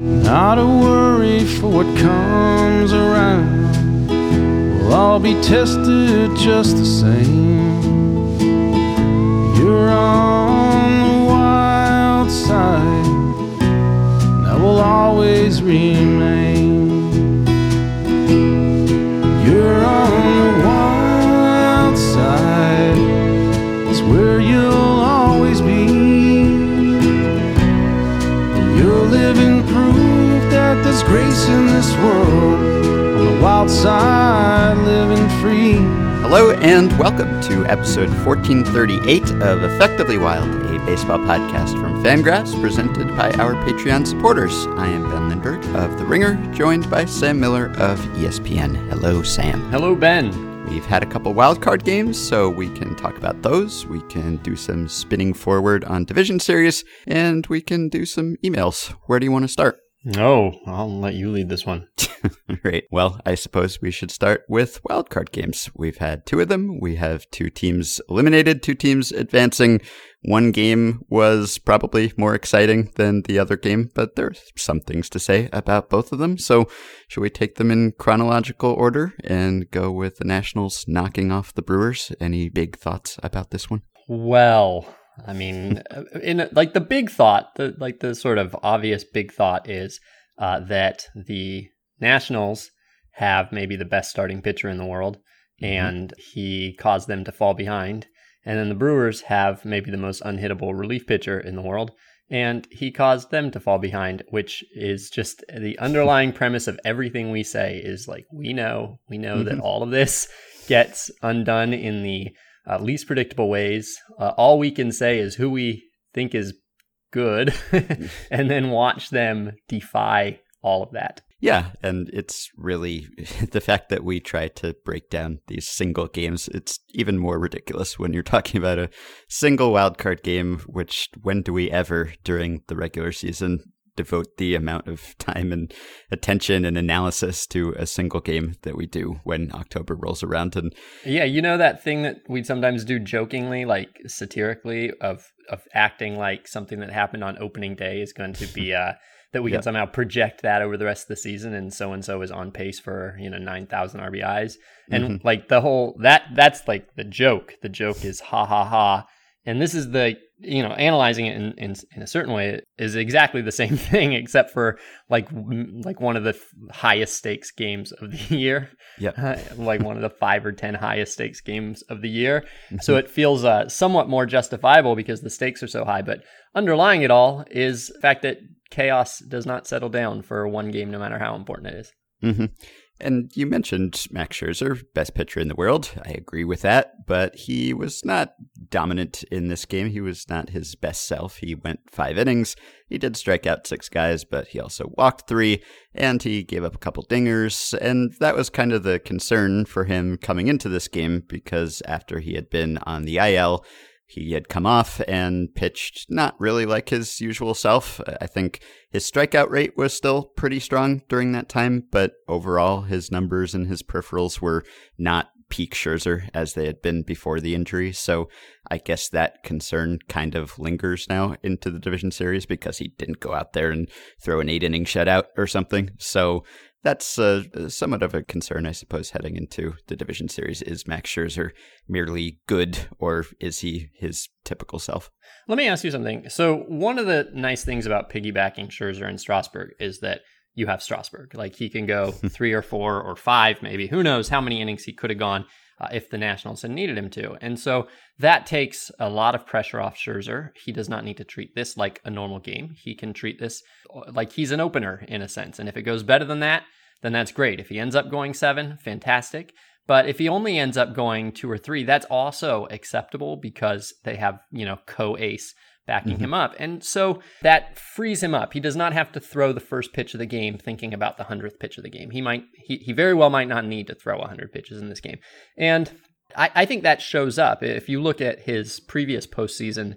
Not a worry for what comes around. We'll all be tested just the same. You're on the wild side. That will always remain. Wild side, living free. Hello and welcome to episode 1438 of Effectively Wild, a baseball podcast from Fangraphs presented by our Patreon supporters. I am Ben Lindbergh of The Ringer, joined by Sam Miller of ESPN. Hello, Sam. Hello, Ben. We've had a couple wildcard games, so we can talk about those. We can do some spinning forward on division series, and we can do some emails. Where do you want to start? Oh, I'll let you lead this one. Great. Well, I suppose we should start with wildcard games. We've had two of them. We have two teams eliminated, two teams advancing. One game was probably more exciting than the other game, but there's some things to say about both of them. So, should we take them in chronological order and go with the Nationals knocking off the Brewers? Any big thoughts about this one? Well, I mean, uh, in like the big thought, the like the sort of obvious big thought is uh, that the Nationals have maybe the best starting pitcher in the world, mm-hmm. and he caused them to fall behind. And then the Brewers have maybe the most unhittable relief pitcher in the world, and he caused them to fall behind, which is just the underlying premise of everything we say is like we know, we know that mm-hmm. all of this gets undone in the uh, least predictable ways. Uh, all we can say is who we think is good, and then watch them defy all of that. Yeah, and it's really the fact that we try to break down these single games. It's even more ridiculous when you're talking about a single wildcard game, which when do we ever during the regular season devote the amount of time and attention and analysis to a single game that we do when October rolls around and Yeah, you know that thing that we sometimes do jokingly, like satirically, of of acting like something that happened on opening day is going to be uh that we can somehow project that over the rest of the season and so and so is on pace for, you know, 9,000 RBIs. And like the whole that that's like the joke. The joke is ha ha ha. And this is the you know analyzing it in, in in a certain way is exactly the same thing except for like like one of the highest stakes games of the year Yeah. uh, like one of the five or ten highest stakes games of the year. So it feels uh, somewhat more justifiable because the stakes are so high. But underlying it all is the fact that chaos does not settle down for one game, no matter how important it is. hmm And you mentioned Max Scherzer, best pitcher in the world. I agree with that, but he was not dominant in this game. He was not his best self. He went five innings. He did strike out six guys, but he also walked three, and he gave up a couple dingers. And that was kind of the concern for him coming into this game because after he had been on the IL, he had come off and pitched not really like his usual self. I think his strikeout rate was still pretty strong during that time, but overall his numbers and his peripherals were not peak Scherzer as they had been before the injury. So I guess that concern kind of lingers now into the division series because he didn't go out there and throw an eight inning shutout or something. So that's uh, somewhat of a concern, I suppose, heading into the division series. Is Max Scherzer merely good, or is he his typical self? Let me ask you something. So one of the nice things about piggybacking Scherzer and Strasburg is that you have Strasburg. Like he can go three or four or five, maybe. Who knows how many innings he could have gone uh, if the Nationals had needed him to. And so that takes a lot of pressure off Scherzer. He does not need to treat this like a normal game. He can treat this uh, like he's an opener in a sense. And if it goes better than that, then that's great. If he ends up going seven, fantastic. But if he only ends up going two or three, that's also acceptable because they have, you know, co ace backing him up. And so that frees him up. He does not have to throw the first pitch of the game thinking about the 100th pitch of the game. He might, he, he very well might not need to throw 100 pitches in this game. And I, I think that shows up. If you look at his previous postseason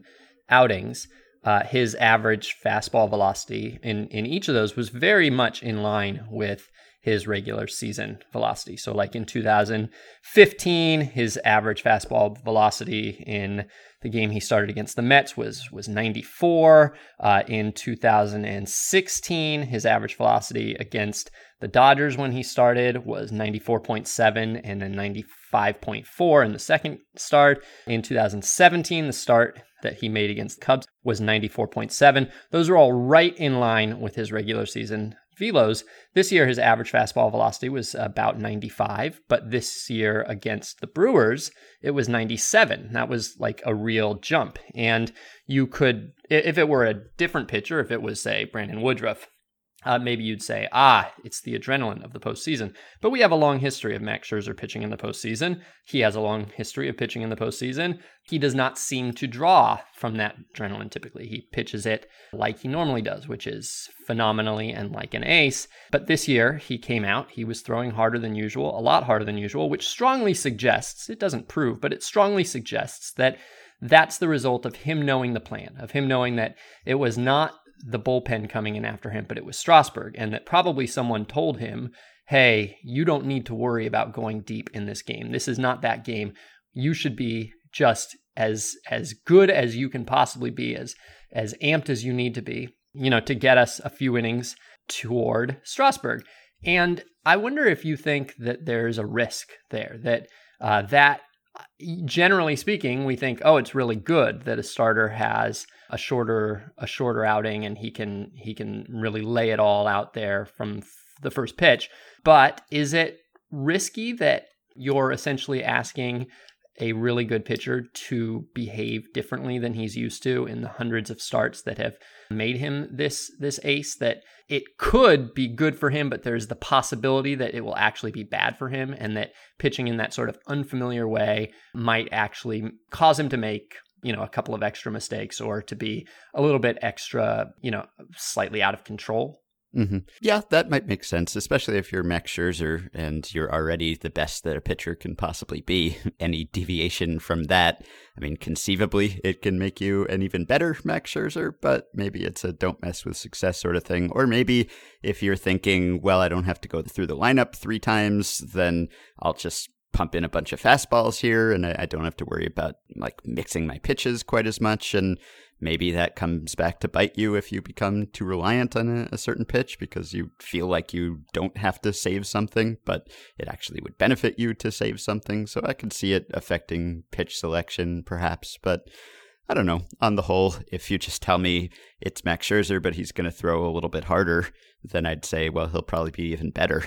outings, uh, his average fastball velocity in, in each of those was very much in line with his regular season velocity. So, like in 2015, his average fastball velocity in the game he started against the Mets was was 94. Uh, in 2016, his average velocity against the Dodgers when he started was 94.7 and then 95.4 in the second start. In 2017, the start that he made against the Cubs was 94.7. Those are all right in line with his regular season velos. This year, his average fastball velocity was about 95, but this year against the Brewers, it was 97. That was like a real jump. And you could, if it were a different pitcher, if it was, say, Brandon Woodruff, uh, maybe you'd say, ah, it's the adrenaline of the postseason. But we have a long history of Max Scherzer pitching in the postseason. He has a long history of pitching in the postseason. He does not seem to draw from that adrenaline typically. He pitches it like he normally does, which is phenomenally and like an ace. But this year, he came out, he was throwing harder than usual, a lot harder than usual, which strongly suggests, it doesn't prove, but it strongly suggests that that's the result of him knowing the plan, of him knowing that it was not the bullpen coming in after him, but it was Strasburg, and that probably someone told him, hey, you don't need to worry about going deep in this game. This is not that game. You should be just as as good as you can possibly be, as as amped as you need to be, you know, to get us a few innings toward Strasburg. And I wonder if you think that there's a risk there that uh, that Uh, generally speaking, we think, oh, it's really good that a starter has a shorter a shorter outing and he can he can really lay it all out there from the first pitch. But is it risky that you're essentially asking a really good pitcher to behave differently than he's used to in the hundreds of starts that have made him this this ace that it could be good for him but there's the possibility that it will actually be bad for him and that pitching in that sort of unfamiliar way might actually cause him to make you know a couple of extra mistakes or to be a little bit extra you know slightly out of control Mm-hmm. Yeah, that might make sense, especially if you're Max Scherzer and you're already the best that a pitcher can possibly be. Any deviation from that, I mean, conceivably, it can make you an even better Max Scherzer, but maybe it's a don't mess with success sort of thing. Or maybe if you're thinking, well, I don't have to go through the lineup three times, then I'll just pump in a bunch of fastballs here and I, I don't have to worry about like mixing my pitches quite as much and maybe that comes back to bite you if you become too reliant on a, a, certain pitch because you feel like you don't have to save something, but it actually would benefit you to save something. So I can see it affecting pitch selection, perhaps. But I don't know. On the whole, if you just tell me it's Max Scherzer, but he's going to throw a little bit harder, then I'd say, well, he'll probably be even better.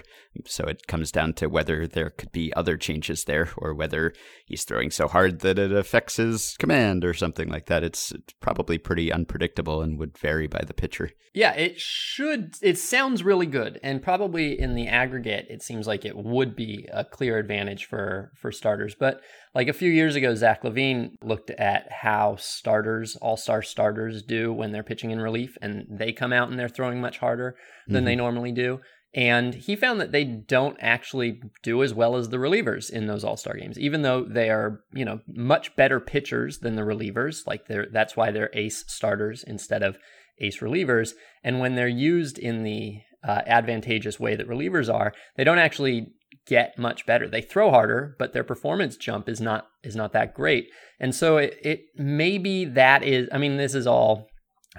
So it comes down to whether there could be other changes there or whether he's throwing so hard that it affects his command or something like that. It's, probably pretty unpredictable and would vary by the pitcher. Yeah, it should. It sounds really good. And probably in the aggregate, it seems like it would be a clear advantage for, for starters. But like a few years ago, Zach Levine looked at how starters, all star starters, do when they're pitching in relief, and they come out and they're throwing much harder than mm-hmm. they normally do. And he found that they don't actually do as well as the relievers in those All Star games, even though they are, you know, much better pitchers than the relievers. Like they're that's why they're ace starters instead of ace relievers. And when they're used in the uh, advantageous way that relievers are, they don't actually get much better. They throw harder, but their performance jump is not is not that great. And so it, it maybe that is I mean this is all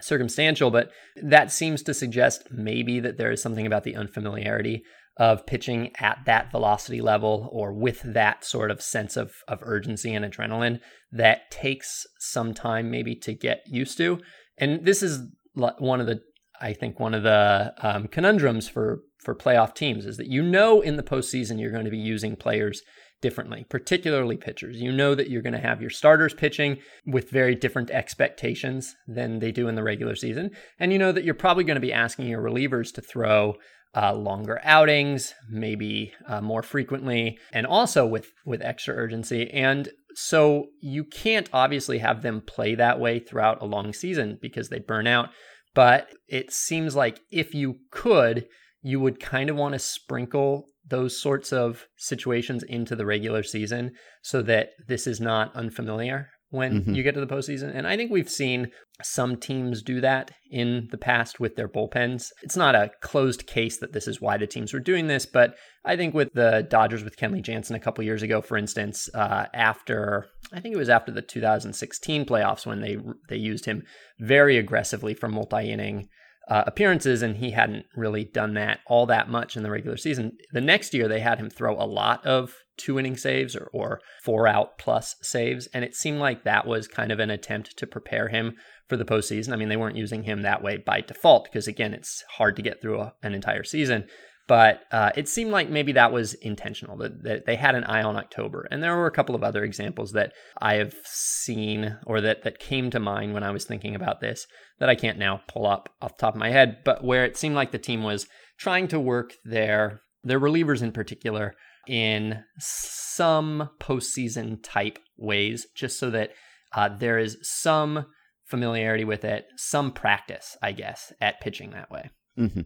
circumstantial, but that seems to suggest maybe that there is something about the unfamiliarity of pitching at that velocity level or with that sort of sense of, of urgency and adrenaline that takes some time maybe to get used to. And this is one of the I think one of the um, conundrums for for playoff teams is that you know in the postseason you're going to be using players differently, particularly pitchers. You know that you're going to have your starters pitching with very different expectations than they do in the regular season, and you know that you're probably going to be asking your relievers to throw uh, longer outings, maybe uh, more frequently, and also with with extra urgency. And so you can't obviously have them play that way throughout a long season because they burn out. But it seems like if you could, you would kind of want to sprinkle those sorts of situations into the regular season so that this is not unfamiliar. when Mhm. you get to the postseason. And I think we've seen some teams do that in the past with their bullpens. It's not a closed case that this is why the teams were doing this, but I think with the Dodgers with Kenley Jansen a couple years ago, for instance, uh, after I think it was after the 2016 playoffs when they they used him very aggressively for multi-inning uh, appearances, and he hadn't really done that all that much in the regular season. The next year, they had him throw a lot of two inning saves or, or four out plus saves, and it seemed like that was kind of an attempt to prepare him for the postseason. I mean, they weren't using him that way by default because, again, it's hard to get through a, an entire season. But uh, it seemed like maybe that was intentional, that, that they had an eye on October. And there were a couple of other examples that I have seen or that, that came to mind when I was thinking about this that I can't now pull up off the top of my head, but where it seemed like the team was trying to work their their relievers in particular in some postseason type ways, just so that uh, there is some familiarity with it, some practice, I guess, at pitching that way. hmm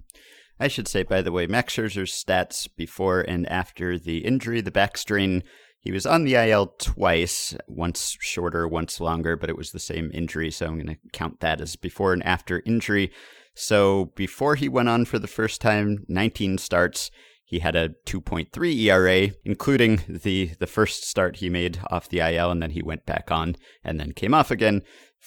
I should say, by the way, Max Scherzer's stats before and after the injury, the back strain, he was on the IL twice, once shorter, once longer, but it was the same injury, so I'm going to count that as before and after injury. So before he went on for the first time, 19 starts. He had a 2.3 ERA, including the the first start he made off the IL, and then he went back on and then came off again.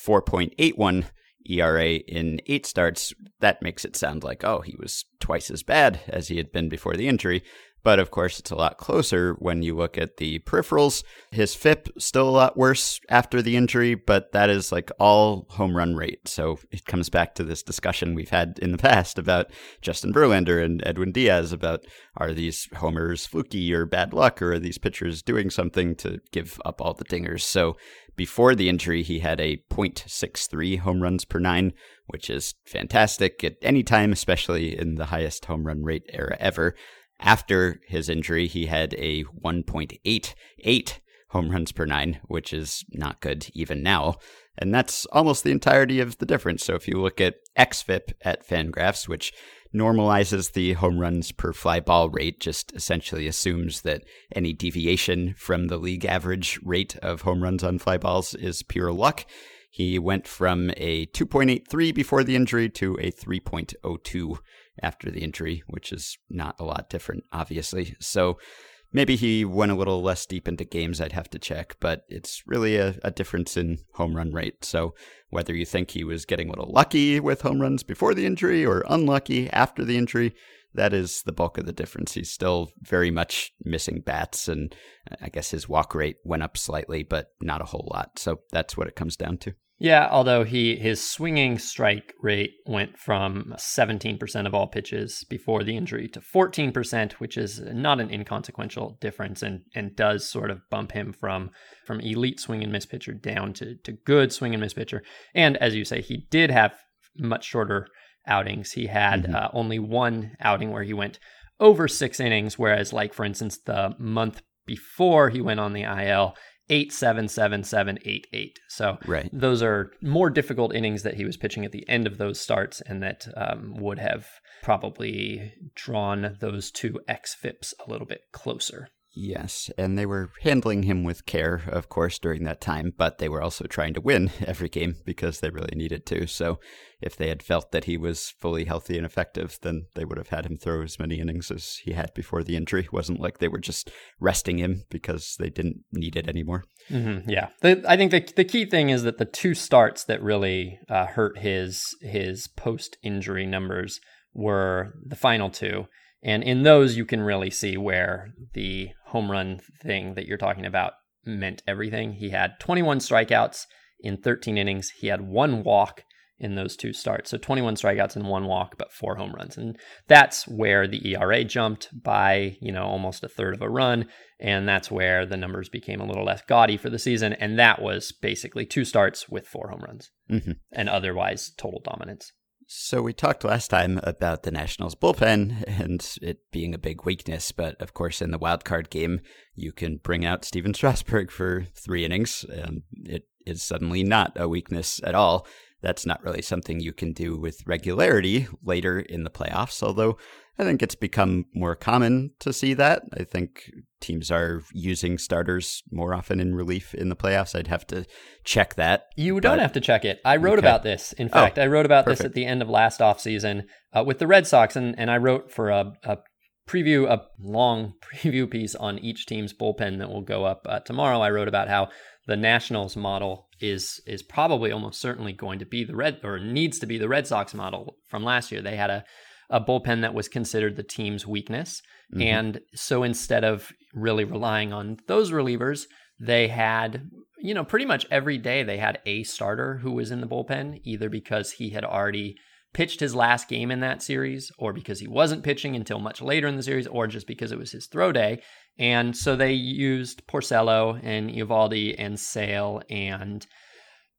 4.81 ERA in eight starts. That makes it sound like, oh, he was twice as bad as he had been before the injury. But of course, it's a lot closer when you look at the peripherals. His FIP still a lot worse after the injury, but that is like all home run rate. So it comes back to this discussion we've had in the past about Justin Verlander and Edwin Diaz about are these homers fluky or bad luck, or are these pitchers doing something to give up all the dingers? So before the injury, he had a 0.63 home runs per nine, which is fantastic at any time, especially in the highest home run rate era ever. After his injury, he had a 1.88 home runs per nine, which is not good even now. And that's almost the entirety of the difference. So if you look at XFIP at Fangraphs, which normalizes the home runs per fly ball rate, just essentially assumes that any deviation from the league average rate of home runs on fly balls is pure luck. He went from a 2.83 before the injury to a 3.02 after the injury, which is not a lot different, obviously. So maybe he went a little less deep into games, I'd have to check, but it's really a, a difference in home run rate. So whether you think he was getting a little lucky with home runs before the injury or unlucky after the injury, that is the bulk of the difference. He's still very much missing bats, and uh, I guess his walk rate went up slightly, but not a whole lot. So that's what it comes down to. Yeah, although he his swinging strike rate went from 17% of all pitches before the injury to 14%, which is not an inconsequential difference and and does sort of bump him from from elite swing and miss pitcher down to to good swing and miss pitcher. And as you say, he did have much shorter outings. He had Mhm. uh, only one outing where he went over 6 innings whereas like for instance the month before he went on the IL eight seven seven seven eight eight. So Right. those are more difficult innings that he was pitching at the end of those starts, and that um, would have probably drawn those two xFIPs a little bit closer. Yes, and they were handling him with care, of course, during that time, but they were also trying to win every game because they really needed to. So if they had felt that he was fully healthy and effective, then they would have had him throw as many innings as he had before the injury. It wasn't like they were just resting him because they didn't need it anymore. Mm-hmm, yeah, the, I think the the key thing is that the two starts that really uh, hurt his his post injury numbers were the final two, and in those you can really see where the home run thing that you're talking about meant everything. He had 21 strikeouts in 13 innings. He had one walk in those two starts. So 21 strikeouts and one walk, but four home runs. And that's where the ERA jumped by, you know, almost a third of a run. And that's where the numbers became a little less gaudy for the season. And that was basically two starts with four home runs hmm and otherwise total dominance. So we talked last time about the Nationals bullpen and it being a big weakness, but of course in the wild card game you can bring out Stephen Strasburg for three innings and it is suddenly not a weakness at all. That's not really something you can do with regularity later in the playoffs, although I think it's become more common to see that. I think teams are using starters more often in relief in the playoffs. I'd have to check that. You don't have to check it. I wrote okay. about this. In fact, oh, I wrote about perfect. this at the end of last offseason uh, with the Red Sox, and, and I wrote for a, a preview, a long preview piece on each team's bullpen that will go up uh, tomorrow. I wrote about how the Nationals model is is probably almost certainly going to be the red or needs to be the Red Sox model from last year. They had a a bullpen that was considered the team's weakness, mm-hmm. and so instead of really relying on those relievers, they had you know pretty much every day they had a starter who was in the bullpen either because he had already pitched his last game in that series, or because he wasn't pitching until much later in the series, or just because it was his throw day. And so they used Porcello and Eovaldi and Sale and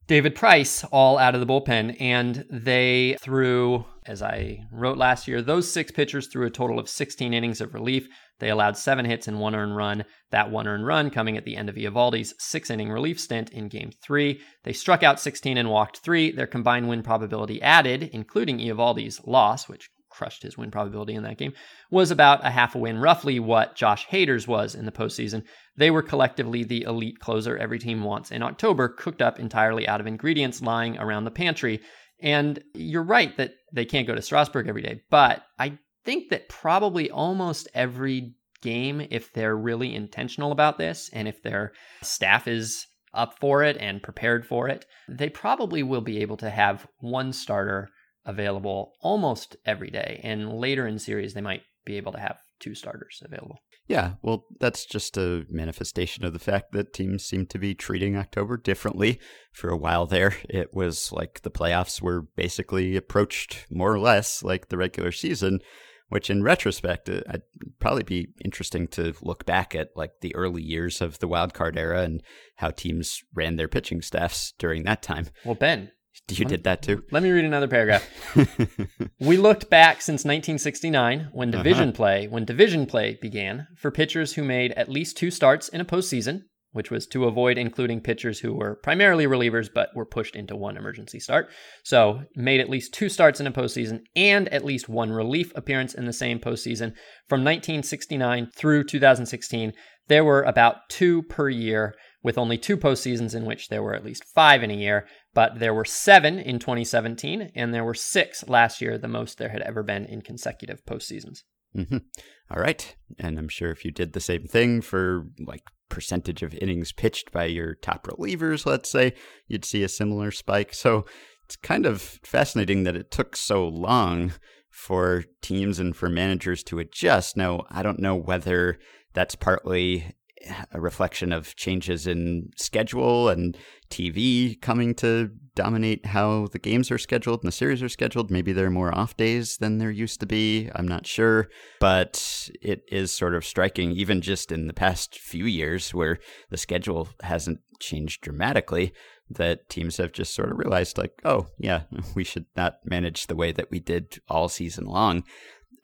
David Price all out of the bullpen. And they threw, as I wrote last year, those six pitchers threw a total of 16 innings of relief. They allowed seven hits and one earned run. That one earned run coming at the end of Eovaldi's six inning relief stint in game three. They struck out 16 and walked three. Their combined win probability added, including Eovaldi's loss, which crushed his win probability in that game, was about a half a win, roughly what Josh Hader's was in the postseason. They were collectively the elite closer every team wants in October, cooked up entirely out of ingredients lying around the pantry. And you're right that they can't go to Strasburg every day, but I think that probably almost every game, if they're really intentional about this and if their staff is up for it and prepared for it, they probably will be able to have one starter available almost every day. And later in series, they might be able to have two starters available. Yeah, well, that's just a manifestation of the fact that teams seem to be treating October differently. For a while there, it was like the playoffs were basically approached more or less like the regular season, which in retrospect, uh, I'd probably be interesting to look back at like the early years of the wild card era and how teams ran their pitching staffs during that time. Well, Ben, you did that too. Let me read another paragraph. we looked back since 1969 when uh-huh. division uh-huh. play, when division play began for pitchers who made at least two starts in a postseason, which was to avoid including pitchers who were primarily relievers but were pushed into one emergency start. So, made at least two starts in a postseason and at least one relief appearance in the same postseason. From 1969 through 2016, there were about two per year with only two postseasons in which there were at least five in a year, but there were seven in 2017, and there were six last year, the most there had ever been in consecutive postseasons. Mm-hmm. All right. And I'm sure if you did the same thing for like percentage of innings pitched by your top relievers, let's say, you'd see a similar spike. So it's kind of fascinating that it took so long for teams and for managers to adjust. Now, I don't know whether that's partly a reflection of changes in schedule and TV coming to dominate how the games are scheduled and the series are scheduled. Maybe there are more off days than there used to be. I'm not sure. But it is sort of striking, even just in the past few years where the schedule hasn't changed dramatically, that teams have just sort of realized, like, oh, yeah, we should not manage the way that we did all season long.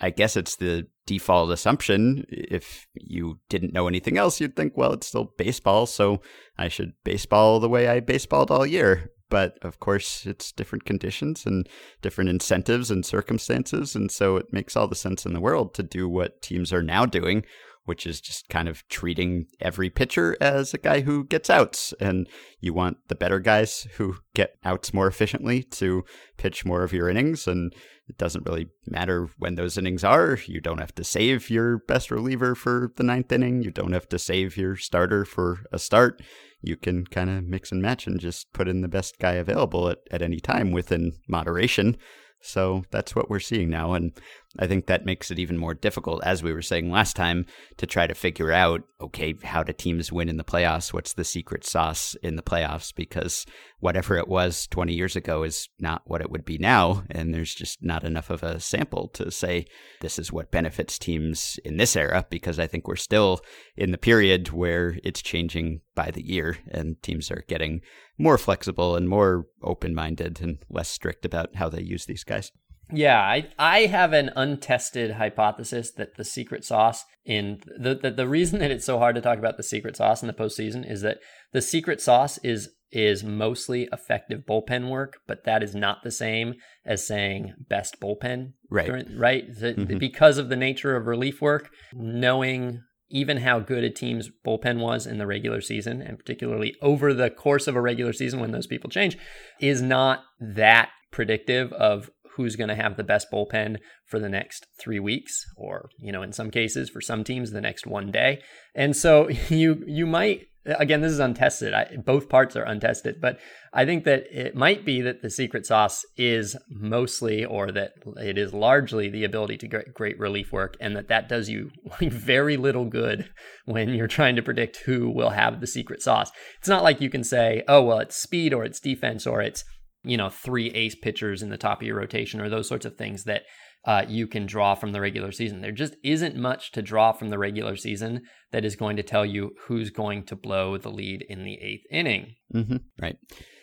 I guess it's the default assumption. If you didn't know anything else, you'd think, well, it's still baseball, so I should baseball the way I baseballed all year. But of course, it's different conditions and different incentives and circumstances. And so it makes all the sense in the world to do what teams are now doing, which is just kind of treating every pitcher as a guy who gets outs. And you want the better guys who get outs more efficiently to pitch more of your innings. And it doesn't really matter when those innings are. You don't have to save your best reliever for the ninth inning. You don't have to save your starter for a start. You can kind of mix and match and just put in the best guy available at, at any time within moderation. So that's what we're seeing now. And I think that makes it even more difficult, as we were saying last time, to try to figure out okay, how do teams win in the playoffs? What's the secret sauce in the playoffs? Because whatever it was 20 years ago is not what it would be now. And there's just not enough of a sample to say this is what benefits teams in this era, because I think we're still in the period where it's changing by the year and teams are getting more flexible and more open minded and less strict about how they use these guys. Yeah, I I have an untested hypothesis that the secret sauce in the, the the reason that it's so hard to talk about the secret sauce in the postseason is that the secret sauce is is mostly effective bullpen work, but that is not the same as saying best bullpen. Right. During, right. The, mm-hmm. Because of the nature of relief work, knowing even how good a team's bullpen was in the regular season, and particularly over the course of a regular season when those people change, is not that predictive of who's going to have the best bullpen for the next three weeks, or you know, in some cases for some teams, the next one day. And so you you might again, this is untested. I, both parts are untested, but I think that it might be that the secret sauce is mostly, or that it is largely, the ability to get great relief work, and that that does you very little good when you're trying to predict who will have the secret sauce. It's not like you can say, oh well, it's speed or it's defense or it's you know three ace pitchers in the top of your rotation or those sorts of things that uh, you can draw from the regular season. There just isn't much to draw from the regular season that is going to tell you who's going to blow the lead in the eighth inning. Mm-hmm. Right.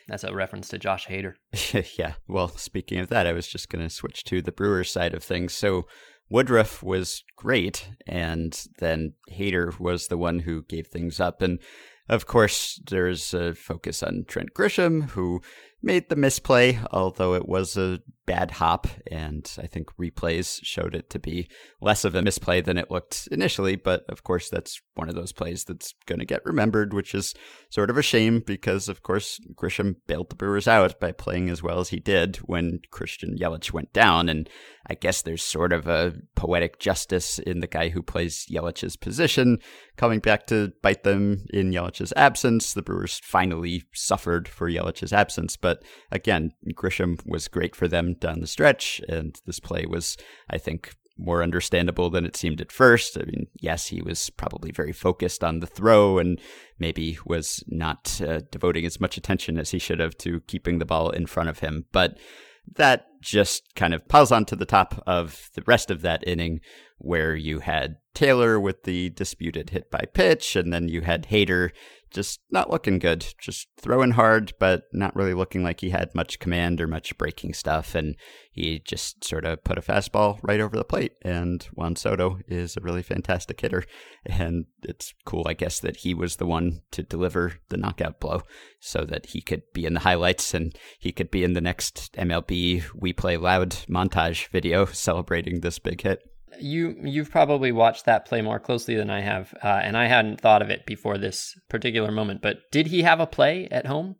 That's a reference to Josh Hader. yeah. Well, speaking of that, I was just going to switch to the Brewers side of things. So Woodruff was great, and then Hader was the one who gave things up. And of course, there's a focus on Trent Grisham, who made the misplay, although it was a bad hop, and I think replays showed it to be less of a misplay than it looked initially. But of course, that's one of those plays that's going to get remembered, which is sort of a shame because, of course, Grisham bailed the Brewers out by playing as well as he did when Christian Yelich went down. And I guess there's sort of a poetic justice in the guy who plays Yelich's position coming back to bite them in Yelich's absence. The Brewers finally suffered for Yelich's absence, but again, Grisham was great for them down the stretch, and this play was, I think, more understandable than it seemed at first. I mean, yes, he was probably very focused on the throw and maybe was not uh, devoting as much attention as he should have to keeping the ball in front of him. But that just kind of piles onto the top of the rest of that inning where you had Taylor with the disputed hit by pitch, and then you had Hader just not looking good, just throwing hard, but not really looking like he had much command or much breaking stuff. And he just sort of put a fastball right over the plate. And Juan Soto is a really fantastic hitter. And it's cool, I guess, that he was the one to deliver the knockout blow so that he could be in the highlights and he could be in the next MLB We Play Loud montage video celebrating this big hit you you've probably watched that play more closely than I have, uh, and I hadn't thought of it before this particular moment. But did he have a play at home?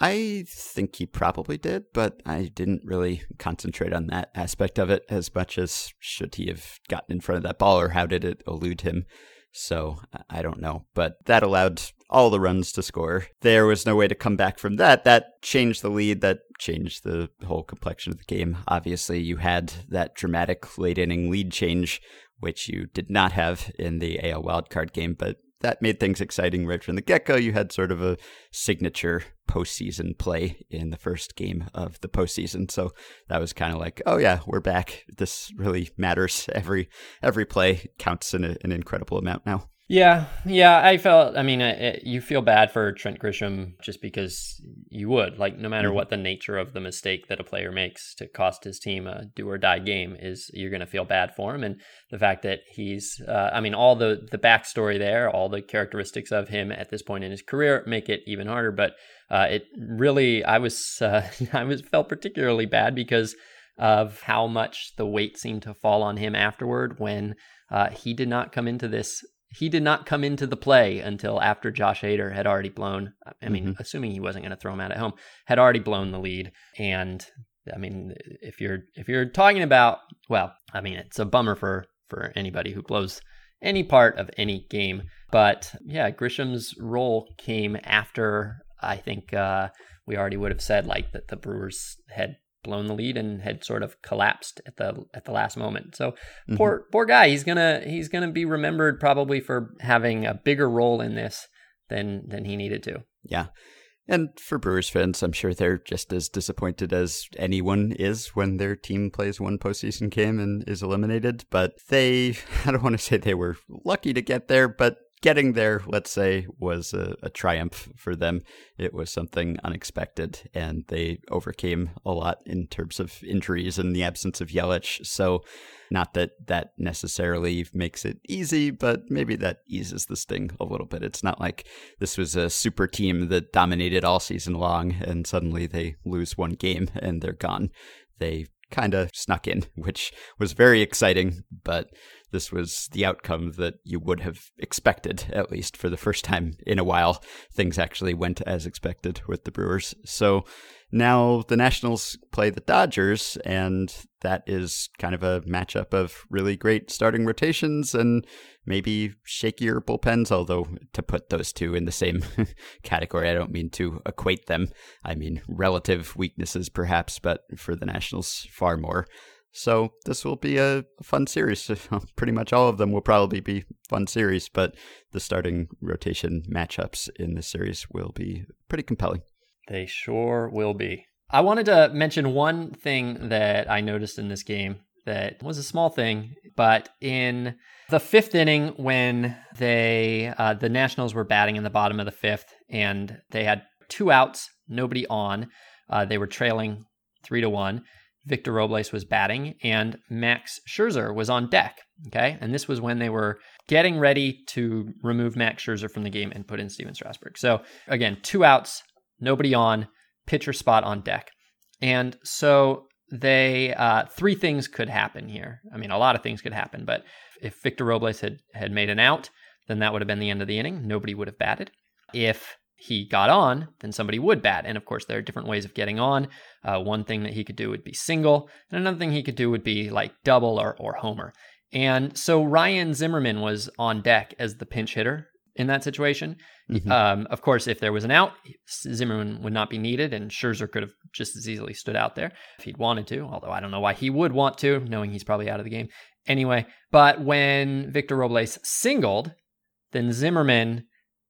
I think he probably did, but I didn't really concentrate on that aspect of it as much as should he have gotten in front of that ball or how did it elude him. So I don't know, but that allowed all the runs to score. There was no way to come back from that. That changed the lead. That changed the whole complexion of the game. Obviously, you had that dramatic late inning lead change, which you did not have in the AL wildcard game, but that made things exciting right from the get go. You had sort of a signature postseason play in the first game of the postseason. So that was kind of like, oh yeah, we're back. This really matters. Every every play counts in a, an incredible amount now. Yeah, yeah, I felt. I mean, it, you feel bad for Trent Grisham just because you would, like, no matter mm-hmm. what the nature of the mistake that a player makes to cost his team a do or die game is, you're going to feel bad for him. And the fact that he's, uh, I mean, all the the backstory there, all the characteristics of him at this point in his career make it even harder. But uh, it really, I was, uh, I was felt particularly bad because of how much the weight seemed to fall on him afterward when uh, he did not come into this he did not come into the play until after Josh Hader had already blown. I mean, mm-hmm. assuming he wasn't going to throw him out at home, had already blown the lead. And I mean, if you're if you're talking about, well, I mean, it's a bummer for for anybody who blows any part of any game. But yeah, Grisham's role came after I think uh, we already would have said like that the Brewers had blown the lead and had sort of collapsed at the at the last moment. So mm-hmm. poor poor guy. He's gonna he's gonna be remembered probably for having a bigger role in this than than he needed to. Yeah. And for Brewers fans, I'm sure they're just as disappointed as anyone is when their team plays one postseason game and is eliminated. But they, I don't want to say they were lucky to get there, but getting there, let's say, was a, a, triumph for them. It was something unexpected, and they overcame a lot in terms of injuries and the absence of Yelich. So, not that that necessarily makes it easy, but maybe that eases the sting a little bit. It's not like this was a super team that dominated all season long, and suddenly they lose one game and they're gone. They kind of snuck in, which was very exciting, but this was the outcome that you would have expected, at least for the first time in a while. Things actually went as expected with the Brewers. So now the Nationals play the Dodgers, and that is kind of a matchup of really great starting rotations and maybe shakier bullpens. Although, to put those two in the same category, I don't mean to equate them. I mean relative weaknesses, perhaps, but for the Nationals, far more. So this will be a fun series. Pretty much all of them will probably be fun series, but the starting rotation matchups in this series will be pretty compelling. They sure will be. I wanted to mention one thing that I noticed in this game that was a small thing, but in the fifth inning, when they uh, the Nationals were batting in the bottom of the fifth, and they had two outs, nobody on, uh, they were trailing three to one. Victor Robles was batting, and Max Scherzer was on deck. Okay, and this was when they were getting ready to remove Max Scherzer from the game and put in Stephen Strasburg. So again, two outs, nobody on, pitcher spot on deck. And so they uh, three things could happen here. I mean, a lot of things could happen, but if Victor Robles had had made an out, then that would have been the end of the inning. Nobody would have batted. If he got on, then somebody would bat. And of course, there are different ways of getting on. Uh, one thing that he could do would be single, and another thing he could do would be like double or, or homer. And so Ryan Zimmerman was on deck as the pinch hitter in that situation. Mm-hmm. Um, of course, if there was an out, Zimmerman would not be needed, and Scherzer could have just as easily stood out there if he'd wanted to. Although I don't know why he would want to, knowing he's probably out of the game anyway. But when Victor Robles singled, then Zimmerman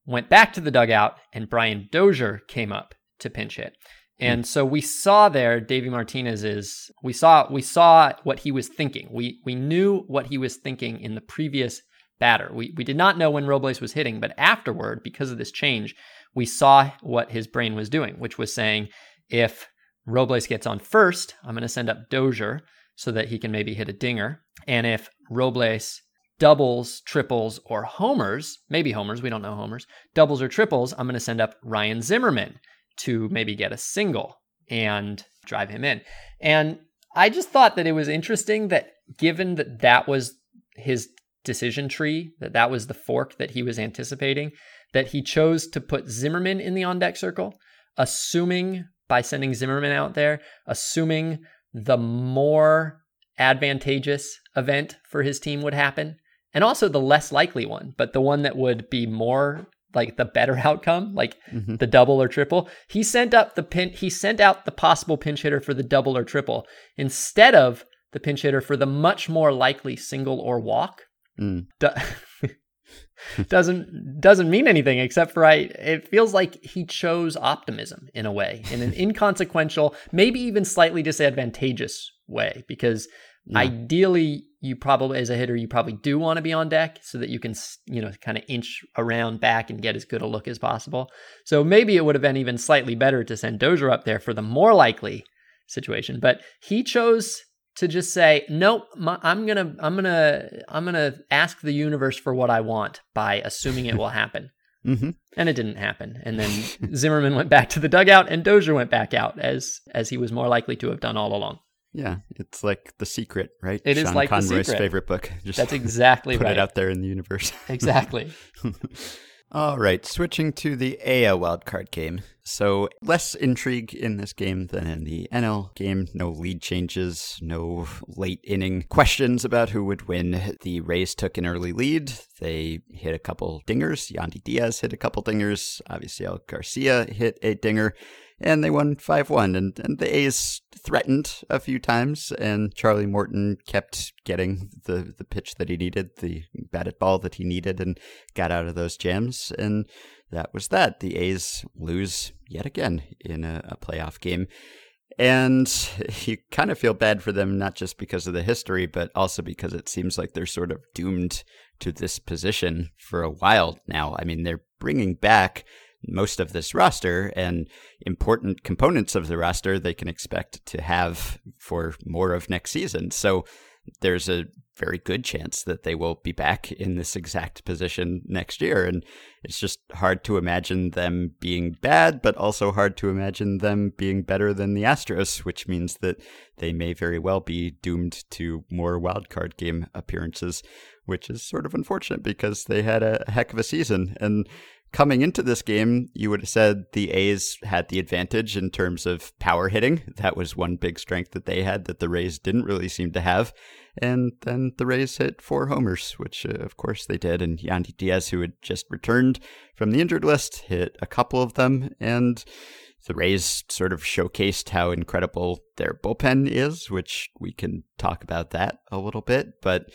went back to the dugout, and Brian Dozier came up to pinch hit. And so we saw there Davey Martinez is we saw we saw what he was thinking. We we knew what he was thinking in the previous batter. We, we did not know when Robles was hitting, but afterward, because of this change, we saw what his brain was doing, which was saying, if Robles gets on first, I'm going to send up Dozier so that he can maybe hit a dinger. And if Robles doubles, triples, or homers, maybe homers, we don't know homers, doubles or triples, I'm going to send up Ryan Zimmerman to maybe get a single and drive him in. And I just thought that it was interesting that given that that was his decision tree, that that was the fork that he was anticipating, that he chose to put Zimmerman in the on deck circle, assuming by sending Zimmerman out there, assuming the more advantageous event for his team would happen, and also the less likely one, but the one that would be more like the better outcome, like mm-hmm. the double or triple. He sent up the pin he sent out the possible pinch hitter for the double or triple instead of the pinch hitter for the much more likely single or walk Mm. doesn't doesn't mean anything except for I it feels like he chose optimism in a way in an inconsequential maybe even slightly disadvantageous way because yeah. ideally you probably as a hitter you probably do want to be on deck so that you can you know kind of inch around back and get as good a look as possible so maybe it would have been even slightly better to send Dozier up there for the more likely situation but he chose to just say nope i'm gonna i'm gonna i'm gonna ask the universe for what i want by assuming it will happen. Mm-hmm. and it didn't happen. And then zimmerman went back to the dugout and dozier went back out as as he was more likely to have done all along. Yeah it's like the secret right? It Sean is like conroy's the secret. favorite book. Just that's exactly put right. it out there in the universe. Exactly all right, switching to the AL wildcard game. So, less intrigue in this game than in the NL game. No lead changes, no late inning questions about who would win. The Rays took an early lead. They hit a couple dingers. Yandy Diaz hit a couple dingers. Obviously, Avisail Garcia hit a dinger and they won 5 1. And, and the A's threatened a few times, and Charlie Morton kept getting the, the pitch that he needed, the batted ball that he needed, and got out of those jams. And that was that. The A's lose yet again in a, a playoff game. And you kind of feel bad for them, not just because of the history, but also because it seems like they're sort of doomed to this position for a while now. I mean, they're bringing back most of this roster and important components of the roster they can expect to have for more of next season. So there's a very good chance that they will be back in this exact position next year. And it's just hard to imagine them being bad, but also hard to imagine them being better than the Astros, which means that they may very well be doomed to more wildcard game appearances, which is sort of unfortunate because they had a heck of a season. And coming into this game, you would have said the A's had the advantage in terms of power hitting. That was one big strength that they had that the Rays didn't really seem to have. And then the Rays hit four homers, which uh, of course they did. And Yandy Diaz, who had just returned from the injured list, hit a couple of them. And the Rays sort of showcased how incredible their bullpen is, which we can talk about that a little bit. But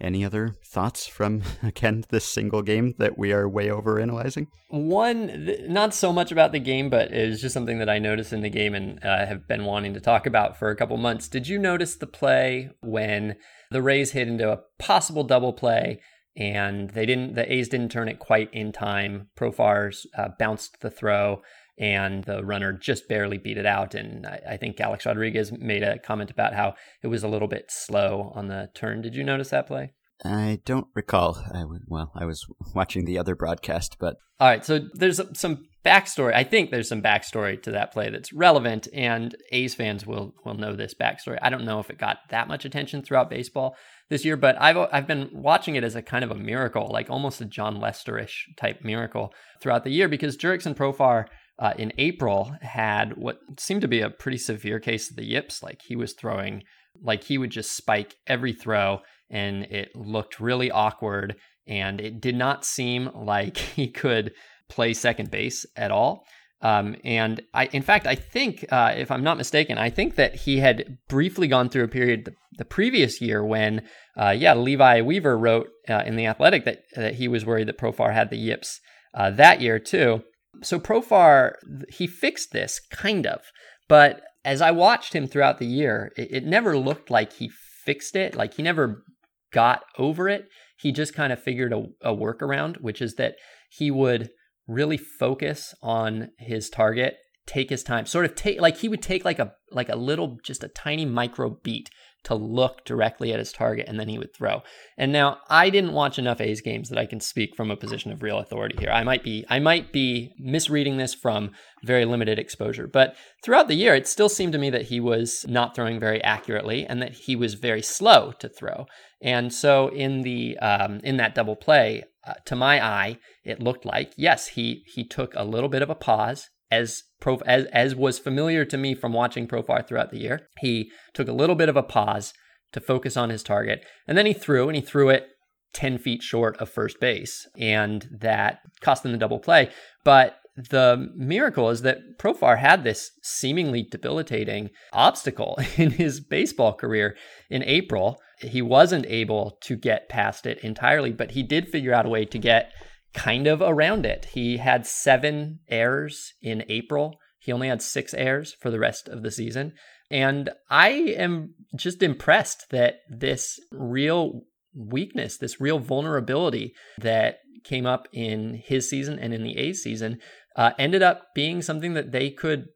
any other thoughts from, again, this single game that we are way over analyzing? One, not so much about the game, but was just something that I noticed in the game and uh, have been wanting to talk about for a couple months. Did you notice the play when the Rays hit into a possible double play and they didn't, the A's didn't turn it quite in time? Profars uh, bounced the throw and the runner just barely beat it out. And I, I, think Alex Rodriguez made a comment about how it was a little bit slow on the turn. Did you notice that play? I don't recall. I well, I was watching the other broadcast, but all right. So there's some backstory. I think there's some backstory to that play that's relevant, and A's fans will will know this backstory. I don't know if it got that much attention throughout baseball this year, but I've I've been watching it as a kind of a miracle, like almost a Jon Lesterish type miracle throughout the year, because Jurickson Profar uh, in April had what seemed to be a pretty severe case of the yips. Like he was throwing, like he would just spike every throw, and it looked really awkward. And it did not seem like he could play second base at all. Um, and I, in fact, I think, uh, if I'm not mistaken, I think that he had briefly gone through a period the, the previous year when, uh, yeah, Levi Weaver wrote uh, in the Athletic that that he was worried that Profar had the yips uh, that year too. So Profar, he fixed this kind of, but as I watched him throughout the year, it, it never looked like he fixed it. Like he never got over it. He just kind of figured a, a workaround, which is that he would really focus on his target, take his time, sort of take like he would take like a like a little just a tiny micro beat to look directly at his target and then he would throw. And now I didn't watch enough A's games that I can speak from a position of real authority here. I might be I might be misreading this from very limited exposure, but throughout the year it still seemed to me that he was not throwing very accurately and that he was very slow to throw. And so in the um, in that double play, uh, to my eye, it looked like yes, he he took a little bit of a pause as Prof, as as was familiar to me from watching Profar throughout the year. He took a little bit of a pause to focus on his target, and then he threw, and he threw it 10 feet short of first base, and that cost them the double play. But the miracle is that Profar had this seemingly debilitating obstacle in his baseball career in April. He wasn't able to get past it entirely, but he did figure out a way to get kind of around it. He had seven errors in April. He only had six errors for the rest of the season. And I am just impressed that this real weakness, this real vulnerability that came up in his season and in the A season uh, ended up being something that they could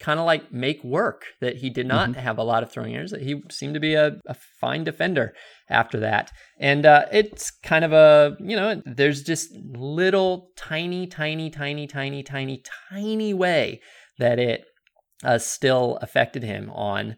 kind of like make work that he did not mm-hmm. have a lot of throwing errors that he seemed to be a, a fine defender after that and uh, it's kind of a you know there's just little tiny tiny tiny tiny tiny tiny way that it uh, still affected him on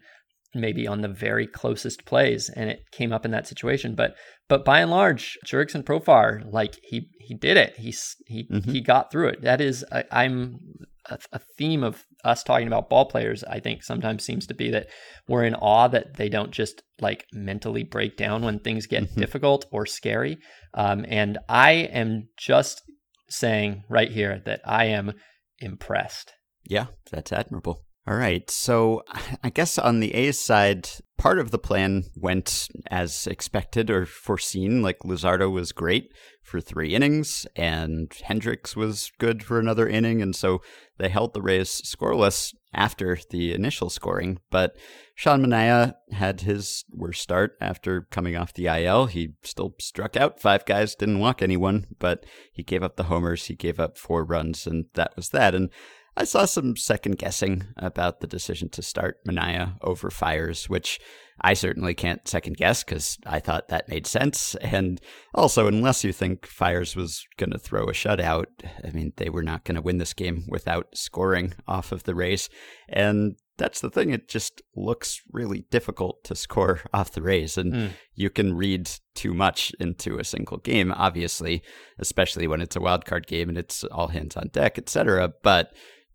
maybe on the very closest plays and it came up in that situation but but by and large Jurickson Profar like he he did it he he mm-hmm. he got through it that is I, I'm a, a, theme of us talking about ball players, I think sometimes seems to be that we're in awe that they don't just like mentally break down when things get mm-hmm. difficult or scary. Um, and I am just saying right here that I am impressed. Yeah, that's admirable. All right. So I guess on the A's side, part of the plan went as expected or foreseen. Like Luzardo was great for three innings, and Hendriks was good for another inning, and so they held the Rays scoreless after the initial scoring. But Sean Manaea had his worst start after coming off the IL. He still struck out five guys, didn't walk anyone, but he gave up the homers. He gave up four runs, and that was that. And I saw some second guessing about the decision to start Manaea over Fiers, which I certainly can't second guess because I thought that made sense. And also, unless you think Fiers was going to throw a shutout, I mean, they were not going to win this game without scoring off of the Rays. And that's the thing. It just looks really difficult to score off the Rays. And mm. you can read too much into a single game, obviously, especially when it's a wild card game and it's all hands on deck, etc. But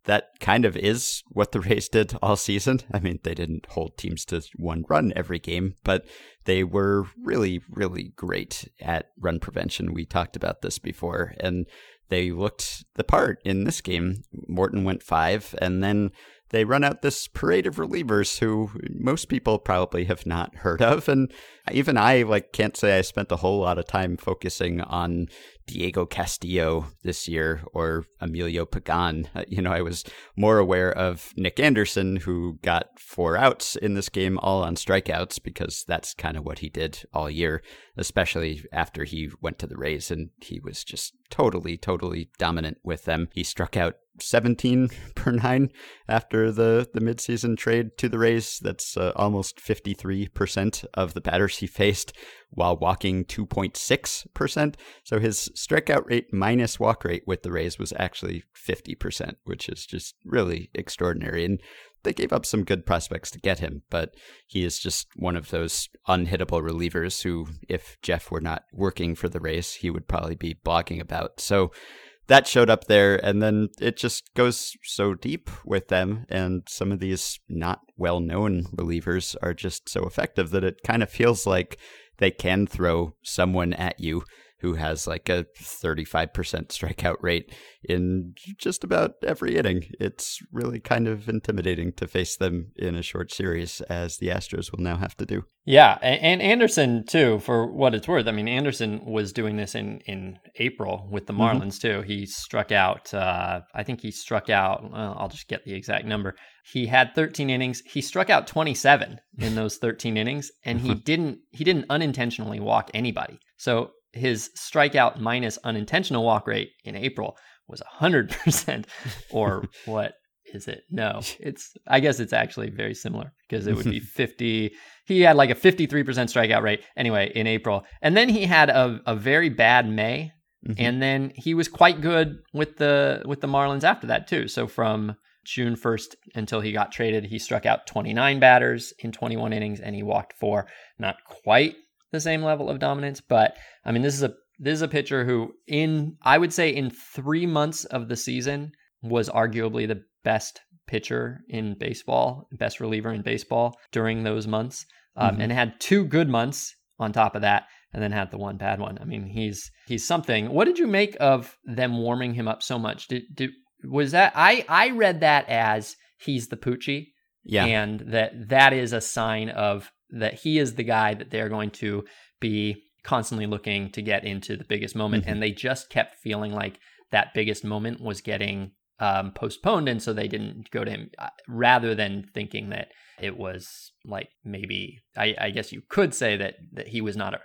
that kind of is what the Rays did all season. I mean, they didn't hold teams to one run every game, but they were really, really great at run prevention. We talked about this before, and they looked the part in this game. Morton went five, and then they run out this parade of relievers who most people probably have not heard of and even i like can't say i spent a whole lot of time focusing on diego castillo this year or emilio pagan. Uh, you know i was more aware of nick anderson who got four outs in this game all on strikeouts because that's kind of what he did all year especially after he went to the rays and he was just totally totally dominant with them. He struck out 17 per nine after the, the midseason trade to the Rays. That's uh, almost 53% of the batters he faced while walking 2.6%. So his strikeout rate minus walk rate with the Rays was actually 50%, which is just really extraordinary. And they gave up some good prospects to get him, but he is just one of those unhittable relievers who, if Jeff were not working for the Rays, he would probably be blogging about. So that showed up there and then it just goes so deep with them and some of these not well known relievers are just so effective that it kind of feels like they can throw someone at you who has like a 35% strikeout rate in just about every inning. It's really kind of intimidating to face them in a short series, as the Astros will now have to do. Yeah, and Anderson too, for what it's worth. I mean, Anderson was doing this in in April with the mm-hmm. Marlins mm-hmm. too. He struck out. Uh, I think he struck out. Well, I'll just get the exact number. He had 13 innings. He struck out 27 in those 13 innings, and he didn't he didn't unintentionally walk anybody. So his strikeout minus unintentional walk rate in April was 100% or what is it? No, it's I guess it's actually very similar because it would be 50 he had like a 53% strikeout rate anyway in April. And then he had a, a very bad May mm-hmm. and then he was quite good with the with the Marlins after that too. So from June 1st until he got traded, he struck out 29 batters in 21 innings and he walked four. Not quite the same level of dominance. But I mean, this is a this is a pitcher who, in I would say, in three months of the season, was arguably the best pitcher in baseball, best reliever in baseball during those months, um, mm-hmm. and had two good months on top of that, and then had the one bad one. I mean, he's he's something. What did you make of them warming him up so much? Did, did was that I I read that as he's the Poochie, yeah, and that that is a sign of that he is the guy that they're going to be constantly looking to get into the biggest moment. Mm-hmm. And they just kept feeling like that biggest moment was getting um, postponed. And so they didn't go to him uh, rather than thinking that it was like maybe, I, I guess you could say that, that he was not a,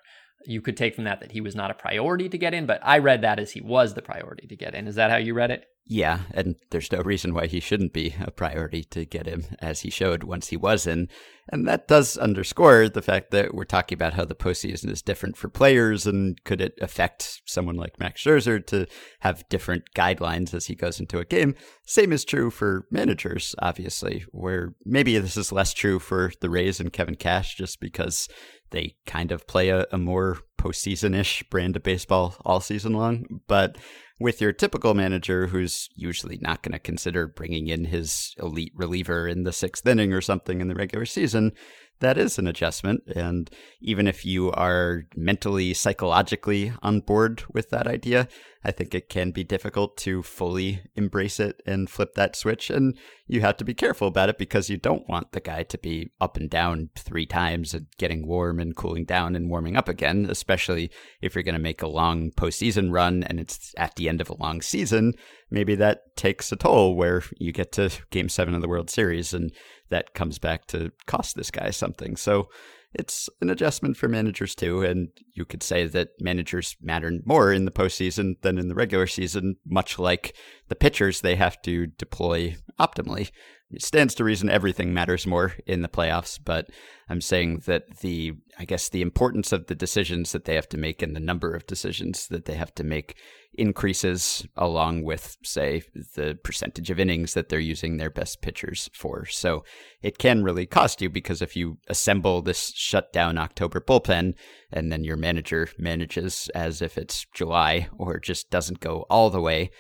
you could take from that that he was not a priority to get in, but I read that as he was the priority to get in. Is that how you read it? Yeah, and there's no reason why he shouldn't be a priority to get him, as he showed once he was in. And that does underscore the fact that we're talking about how the postseason is different for players, and could it affect someone like Max Scherzer to have different guidelines as he goes into a game? Same is true for managers, obviously, where maybe this is less true for the Rays and Kevin Cash just because they kind of play a, a more postseason ish brand of baseball all season long. But with your typical manager who's usually not going to consider bringing in his elite reliever in the sixth inning or something in the regular season, that is an adjustment. And even if you are mentally, psychologically on board with that idea, I think it can be difficult to fully embrace it and flip that switch. And you have to be careful about it because you don't want the guy to be up and down three times and getting warm and cooling down and warming up again, especially if you're going to make a long postseason run and it's at the end of a long season. Maybe that takes a toll where you get to game seven of the World Series and that comes back to cost this guy something. So, it's an adjustment for managers too. And you could say that managers matter more in the postseason than in the regular season, much like the pitchers they have to deploy optimally. It stands to reason everything matters more in the playoffs, but I'm saying that the, I guess, the importance of the decisions that they have to make and the number of decisions that they have to make increases along with, say, the percentage of innings that they're using their best pitchers for. So it can really cost you because if you assemble this shutdown October bullpen and then your manager manages as if it's July or just doesn't go all the way,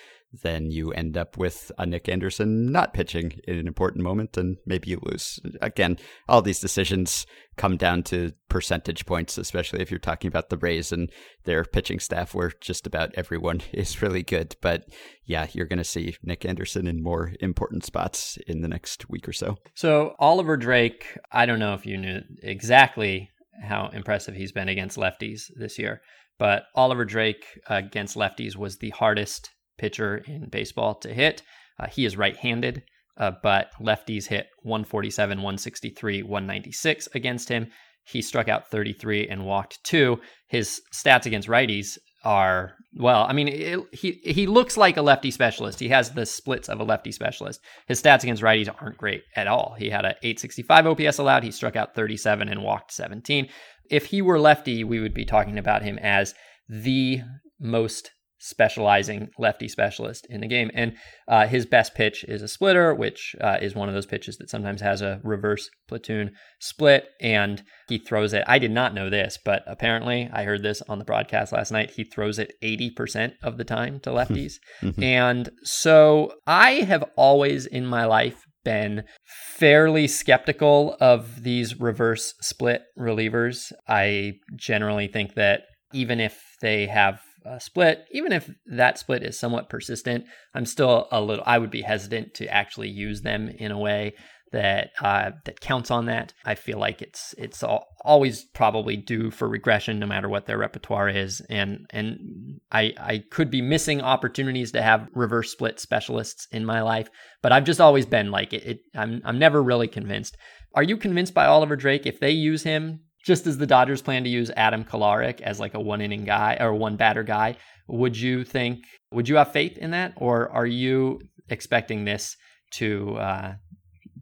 then you end up with a Nick Anderson not pitching in an important moment and maybe you lose. Again, all these decisions come down to percentage points, especially if you're talking about the Rays and their pitching staff where just about everyone is really good. But yeah, you're going to see Nick Anderson in more important spots in the next week or so. So, Oliver Drake, I don't know if you knew exactly how impressive he's been against lefties this year. But Oliver Drake against lefties was the hardest pitcher in baseball to hit. Uh, he is right handed, uh, but lefties hit 147, 163, 196 against him. He struck out 33 and walked two. His stats against righties are well. I mean, it, he he looks like a lefty specialist. He has the splits of a lefty specialist. His stats against righties aren't great at all. He had a 865 OPS allowed. He struck out 37 and walked 17. If he were lefty, we would be talking about him as the most specializing lefty specialist in the game. And uh, his best pitch is a splitter, which uh, is one of those pitches that sometimes has a reverse platoon split. And he throws it. I did not know this, but apparently I heard this on the broadcast last night. He throws it 80% of the time to lefties. Mm-hmm. And so I have always in my life been fairly skeptical of these reverse split relievers. I generally think that even if they have uh, split, even if that split is somewhat persistent, I'm still a little. I would be hesitant to actually use them in a way that uh, that counts on that. I feel like it's it's all, always probably due for regression, no matter what their repertoire is, and and I I could be missing opportunities to have reverse split specialists in my life, but I've just always been like it. it I'm I'm never really convinced. Are you convinced by Oliver Drake? If they use him, just as the Dodgers plan to use Adam Kolarek as like a one inning guy or one batter guy, would you think would you have faith in that, or are you expecting this to uh,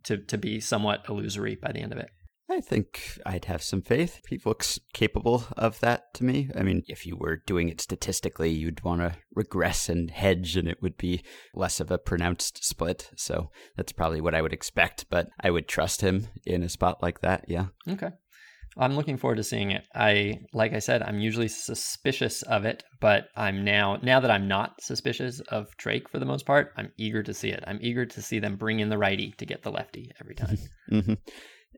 to to be somewhat illusory by the end of it? I think I'd have some faith. He looks capable of that to me. I mean, if you were doing it statistically, you'd want to regress and hedge, and it would be less of a pronounced split. So that's probably what I would expect, but I would trust him in a spot like that. Yeah. Okay. I'm looking forward to seeing it. I like I said, I'm usually suspicious of it, but I'm now now that I'm not suspicious of Drake for the most part, I'm eager to see it. I'm eager to see them bring in the righty to get the lefty every time. mm-hmm.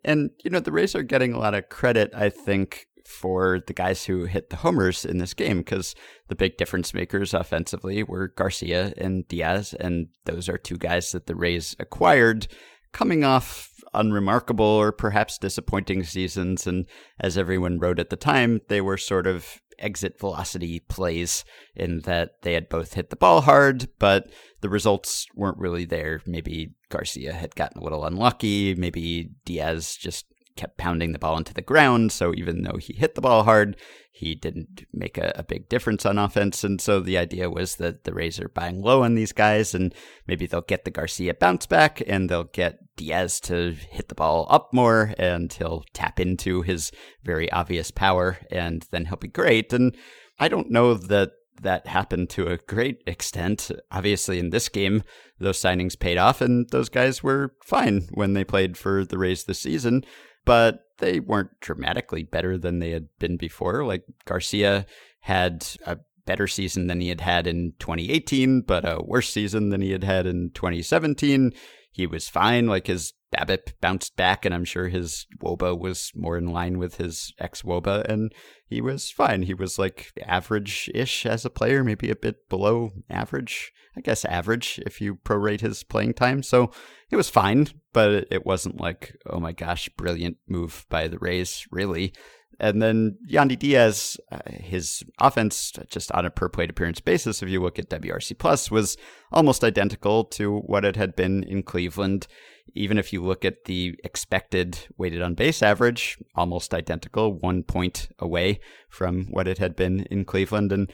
And you know, the Rays are getting a lot of credit, I think, for the guys who hit the homers in this game because the big difference makers offensively were Garcia and Diaz, and those are two guys that the Rays acquired coming off unremarkable or perhaps disappointing seasons. And as everyone wrote at the time, they were sort of exit velocity plays in that they had both hit the ball hard, but the results weren't really there. Maybe Garcia had gotten a little unlucky. Maybe Diaz just kept pounding the ball into the ground. So even though he hit the ball hard, he didn't make a, a, big difference on offense. And so the idea was that the Rays are buying low on these guys, and maybe they'll get the Garcia bounce back and they'll get Diaz to hit the ball up more, and he'll tap into his very obvious power, and then he'll be great. And I don't know that that happened to a great extent. Obviously, in this game, those signings paid off, and those guys were fine when they played for the Rays this season but they weren't dramatically better than they had been before. Like Garcia had a better season than he had had in 2018, but a worse season than he had had in 2017. He was fine. Like his BABIP bounced back, and I'm sure his WOBA was more in line with his ex WOBA, and he was fine. He was like average ish as a player, maybe a bit below average. I guess average if you prorate his playing time. So it was fine, but it wasn't like, oh my gosh, brilliant move by the Rays, really. And then Yandy Diaz, uh, his offense, just on a per plate appearance basis, if you look at WRC Plus, was almost identical to what it had been in Cleveland. Even if you look at the expected weighted on base average, almost identical, one point away from what it had been in Cleveland. And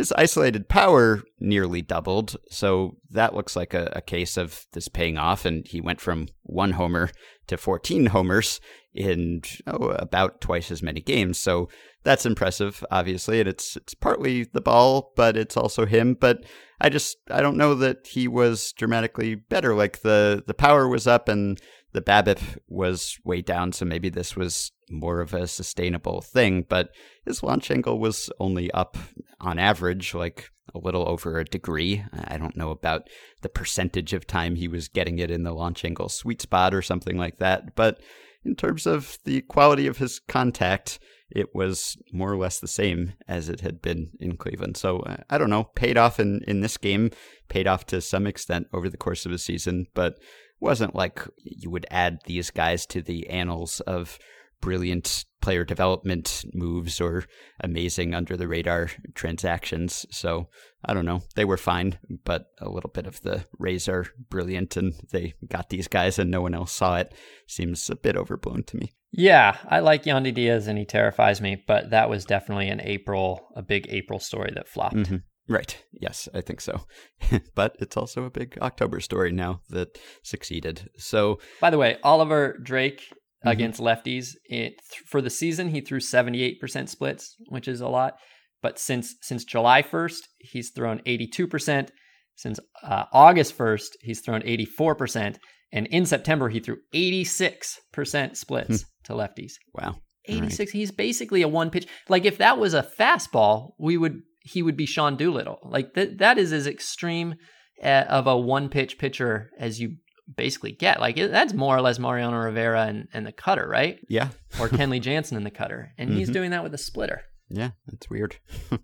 his isolated power nearly doubled, so that looks like a, a, case of this paying off. And he went from one homer to 14 homers in oh, about twice as many games. So that's impressive, obviously. And it's it's partly the ball, but it's also him. But I just I don't know that he was dramatically better. Like the the power was up and the BABIP was way down, so maybe this was more of a sustainable thing. But his launch angle was only up on average, like a little over a degree. I don't know about the percentage of time he was getting it in the launch angle sweet spot or something like that. But in terms of the quality of his contact, it was more or less the same as it had been in Cleveland. So uh, I don't know, paid off in, in this game, paid off to some extent over the course of the season, but wasn't like you would add these guys to the annals of brilliant player development moves or amazing under the radar transactions. So I don't know. They were fine, but a little bit of the are brilliant and they got these guys and no one else saw it seems a bit overblown to me. Yeah, I like Yandy Diaz and he terrifies me, but that was definitely an April, a big April story that flopped. Mm-hmm. Right. Yes, I think so. but it's also a big October story now that succeeded. So, by the way, Oliver Drake mm-hmm. against lefties, it for the season he threw 78% splits, which is a lot. But since since July 1st, he's thrown 82%. Since uh, August 1st, he's thrown 84%. And in September, he threw 86% splits hmm. to lefties. Wow. 86. Right. He's basically a one pitch. Like if that was a fastball, we would he would be Sean Doolittle. Like that that is as extreme uh, of a one pitch pitcher as you basically get. Like that's more or less Mariano Rivera and, and the cutter, right? Yeah. or Kenley Jansen in the cutter. And mm-hmm. he's doing that with a splitter. Yeah, that's weird.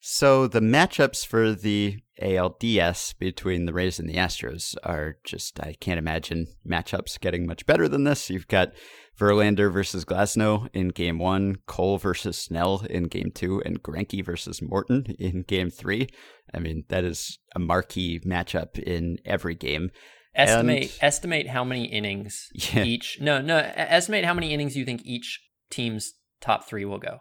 so the matchups for the ALDS between the Rays and the Astros are just I can't imagine matchups getting much better than this. You've got Verlander versus Glasnow in game one, Cole versus Snell in game two, and Greinke versus Morton in game three. I mean, that is a marquee matchup in every game. Estimate and, estimate how many innings yeah. each. No, no. Estimate how many innings you think each team's top three will go.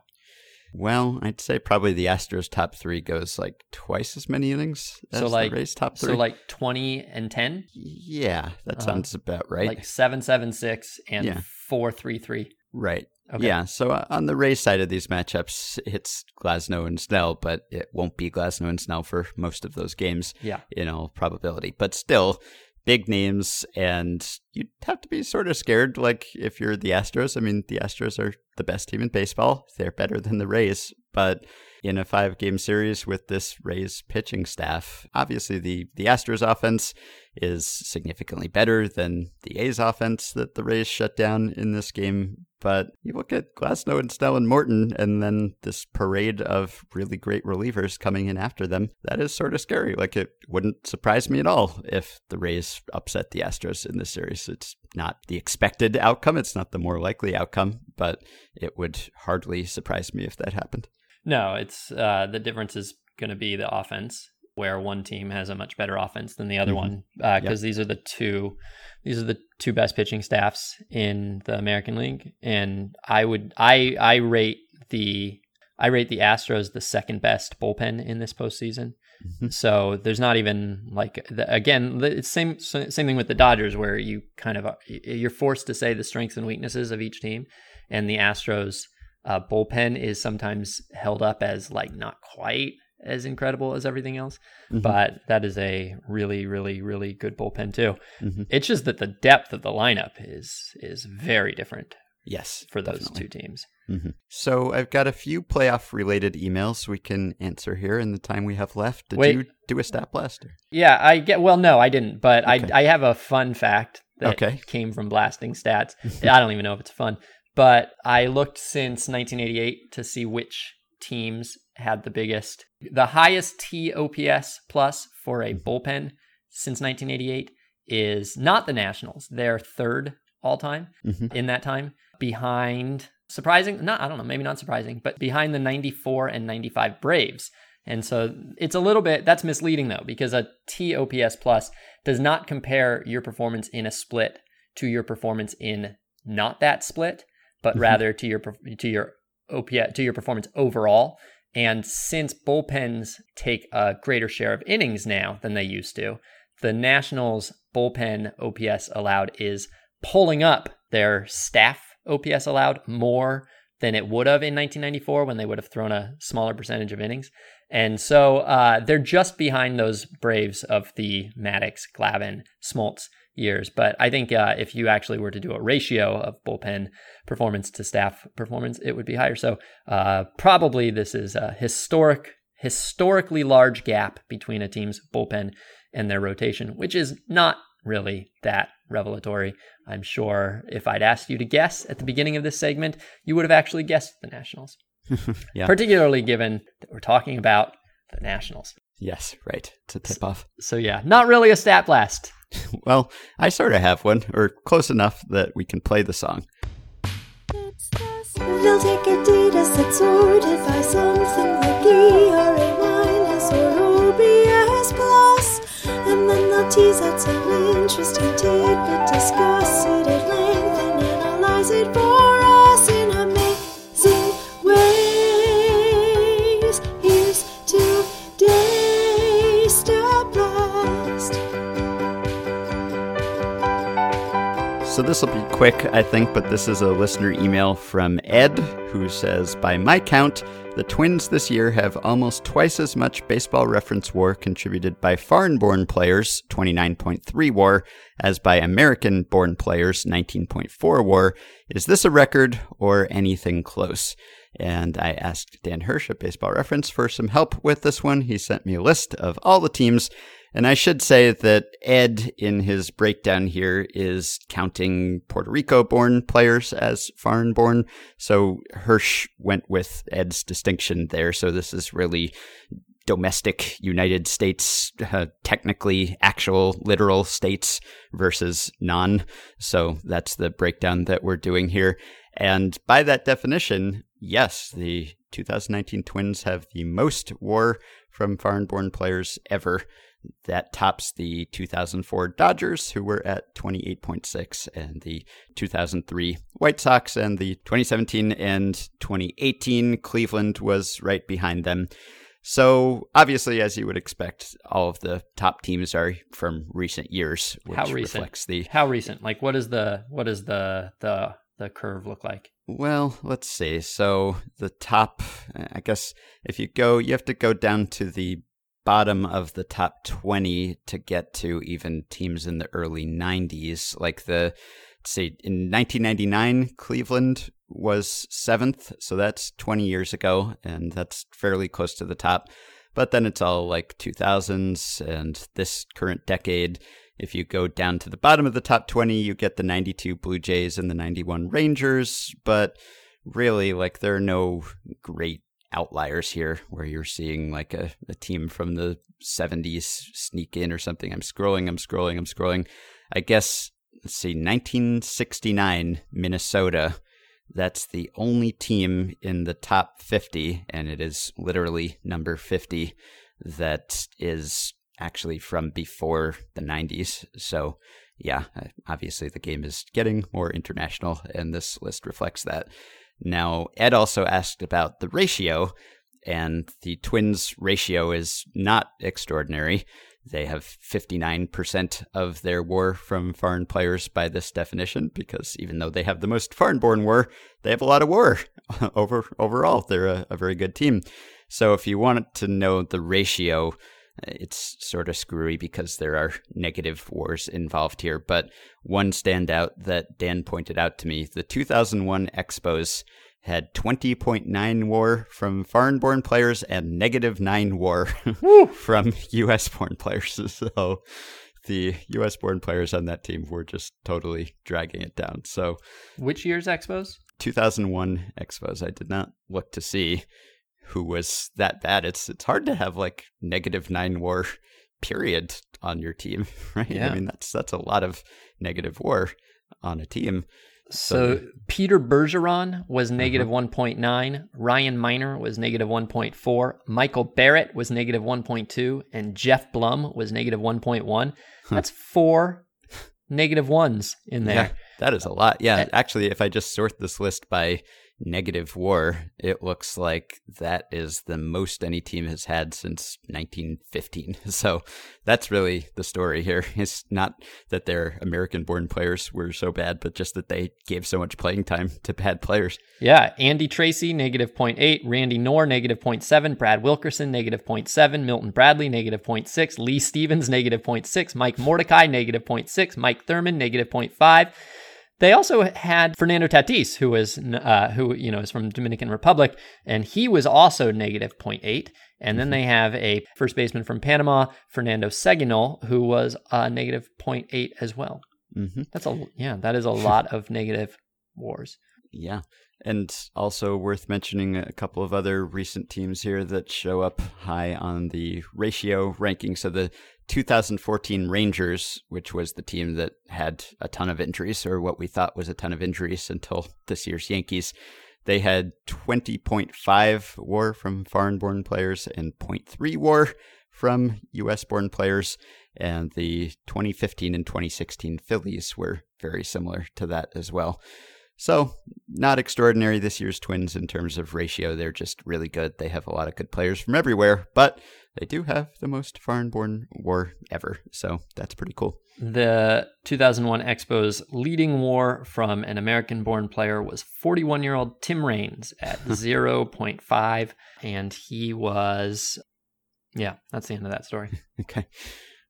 Well, I'd say probably the Astros top three goes like twice as many innings as so like, the Rays top three. So like twenty and ten. Yeah, that uh, sounds about right. Like seven, seven, six, and yeah. four, three, three. Right. Okay. Yeah. So uh, on the Rays side of these matchups, it's Glasnow and Snell, but it won't be Glasnow and Snell for most of those games. Yeah. In all probability, but still, big names, and you'd have to be sort of scared. Like if you're the Astros, I mean, the Astros are the best team in baseball. They're better than the Rays, but in a five game series with this Rays pitching staff, obviously the the Astros offense is significantly better than the A's offense that the Rays shut down in this game. But you look at Glasnow and Snell and Morton, and then this parade of really great relievers coming in after them. That is sort of scary. Like it wouldn't surprise me at all if the Rays upset the Astros in this series. It's not the expected outcome. It's not the more likely outcome, but it would hardly surprise me if that happened. No, it's uh, the difference is going to be the offense where one team has a much better offense than the other mm-hmm. one because uh, yep. these are the two these are the two best pitching staffs in the American League and I would I I rate the I rate the Astros the second best bullpen in this postseason. Mm-hmm. So there's not even like the, again it's same same thing with the Dodgers where you kind of you're forced to say the strengths and weaknesses of each team and the Astros uh, bullpen is sometimes held up as like not quite as incredible as everything else, mm-hmm. but that is a really, really, really good bullpen too. Mm-hmm. It's just that the depth of the lineup is is very different. Yes, for those definitely. two teams. Mm-hmm. So I've got a few playoff related emails we can answer here in the time we have left. Did Wait, you do a stat blaster? Yeah, I get. Well, no, I didn't, but okay. I I have a fun fact that Okay. came from blasting stats. I don't even know if it's fun, but I looked since 1988 to see which teams had the biggest, the highest TOPS plus for a bullpen since 1988 is not the Nationals. They're third all time Mhm. in that time, behind surprising, not I don't know, maybe not surprising, but behind the 94 and 95 Braves. And so it's a little bit that's misleading though because a TOPS plus does not compare your performance in a split to your performance in not that split, but Mhm. rather to your to your OPS to your performance overall. And since bullpens take a greater share of innings now than they used to, the Nationals bullpen OPS allowed is pulling up their staff OPS allowed more than it would have in 1994 when they would have thrown a smaller percentage of innings. And so uh, they're just behind those Braves of the Maddux, Glavine, Smoltz years. But I think uh, if you actually were to do a ratio of bullpen performance to staff performance, it would be higher. So uh, probably this is a historic, historically large gap between a team's bullpen and their rotation, which is not really that revelatory. I'm sure if I'd asked you to guess at the beginning of this segment, you would have actually guessed the Nationals. Yeah. Particularly given that we're talking about the Nationals. Yes, right. To tip off. So yeah, not really a stat blast. Well, I sort of have one, or close enough that we can play the song. They'll take a dataset that's sorted by something like ERA minus or OPS. And then they'll tease out some interesting tidbit, discuss it at length, and analyze it for So this will be quick, I think, but this is a listener email from Ed who says By my count, the Twins this year have almost twice as much baseball reference war contributed by foreign born players, 29.3 war, as by American born players, 19.4 war. Is this a record or anything close? And I asked Dan Hirsch at Baseball Reference for some help with this one. He sent me a list of all the teams. And I should say that Ed, in his breakdown here, is counting Puerto Rico born players as foreign born. So Hirsch went with Ed's distinction there. So this is really domestic United States, uh, technically actual literal states versus non. So that's the breakdown that we're doing here. And by that definition, yes, the 2019 Twins have the most war from foreign born players ever. That tops the 2004 Dodgers, who were at 28.6, and the 2003 White Sox, and the 2017 and 2018 Cleveland was right behind them. So, obviously, as you would expect, all of the top teams are from recent years, which How recent? reflects the How recent? Like what is the what is the the the curve look like? Well, let's see. So the top, I guess, if you go, you have to go down to the bottom of the top 20 to get to even teams in the early 90s. Like the, let's in 1999, Cleveland was seventh. So that's 20 years ago, and that's fairly close to the top. But then it's all like 2000s and this current decade. If you go down to the bottom of the top 20, you get the 92 Blue Jays and the 91 Rangers. But really, like, there are no great outliers here where you're seeing like a, a team from the 70s sneak in or something. I'm scrolling, I'm scrolling, I'm scrolling. I guess, let's see, 1969, Minnesota. That's the only team in the top 50, and it is literally number 50 that is actually from before the 90s. So, yeah, uh, obviously the game is getting more international, and this list reflects that. Now, Ed also asked about the ratio, and the Twins' ratio is not extraordinary. They have 59% of their war from foreign players by this definition, because even though they have the most foreign born war, they have a lot of war over overall. They're a, a very good team. So if you wanted to know the ratio, it's sort of screwy because there are negative wars involved here. But one standout that Dan pointed out to me the 2001 Expos had 20.9 war from foreign born players and negative 9 war from US born players. So the US born players on that team were just totally dragging it down. So, which year's Expos? 2001 Expos. I did not look to see who was that bad. It's it's hard to have like negative nine war period on your team, right? Yeah. I mean that's that's a lot of negative war on a team. So, Peter Bergeron was negative 1.9, Ryan Minor was negative 1.4, Michael Barrett was negative 1.2, and Geoff Blum was negative 1.1. That's four negative ones in there. Yeah, that is a lot. Yeah, Uh, actually, if I just sort this list by negative war, it looks like that is the most any team has had since 1915. So that's really the story here. It's not that their American born players were so bad, but just that they gave so much playing time to bad players. Yeah, Andy Tracy, negative 0.8, Randy Knorr, negative 0.7, Brad Wilkerson, negative 0.7, Milton Bradley, negative 0.6, Lee Stevens, negative 0.6, Mike Mordecai, negative 0.6, Mike Thurman, negative 0.5. They also had Fernando Tatis, who was uh, who you know is from Dominican Republic, and he was also negative 0.8. And then they have a first baseman from Panama, Fernando Seguignol, who was uh, negative 0.8 as well. hmm That's a yeah, that is a lot of negative wars. Yeah. And also worth mentioning a couple of other recent teams here that show up high on the ratio ranking. So the 2014 Rangers, which was the team that had a ton of injuries, or what we thought was a ton of injuries until this year's Yankees, they had 20.5 war from foreign born players and 0.3 war from US born players. And the 2015 and 2016 Phillies were very similar to that as well. So, not extraordinary this year's Twins in terms of ratio. They're just really good. They have a lot of good players from everywhere, but they do have the most foreign born war ever. So, that's pretty cool. The 2001 Expos leading war from an American born player was 41 year old Tim Raines at 0.5. And he was, yeah, that's the end of that story. Okay.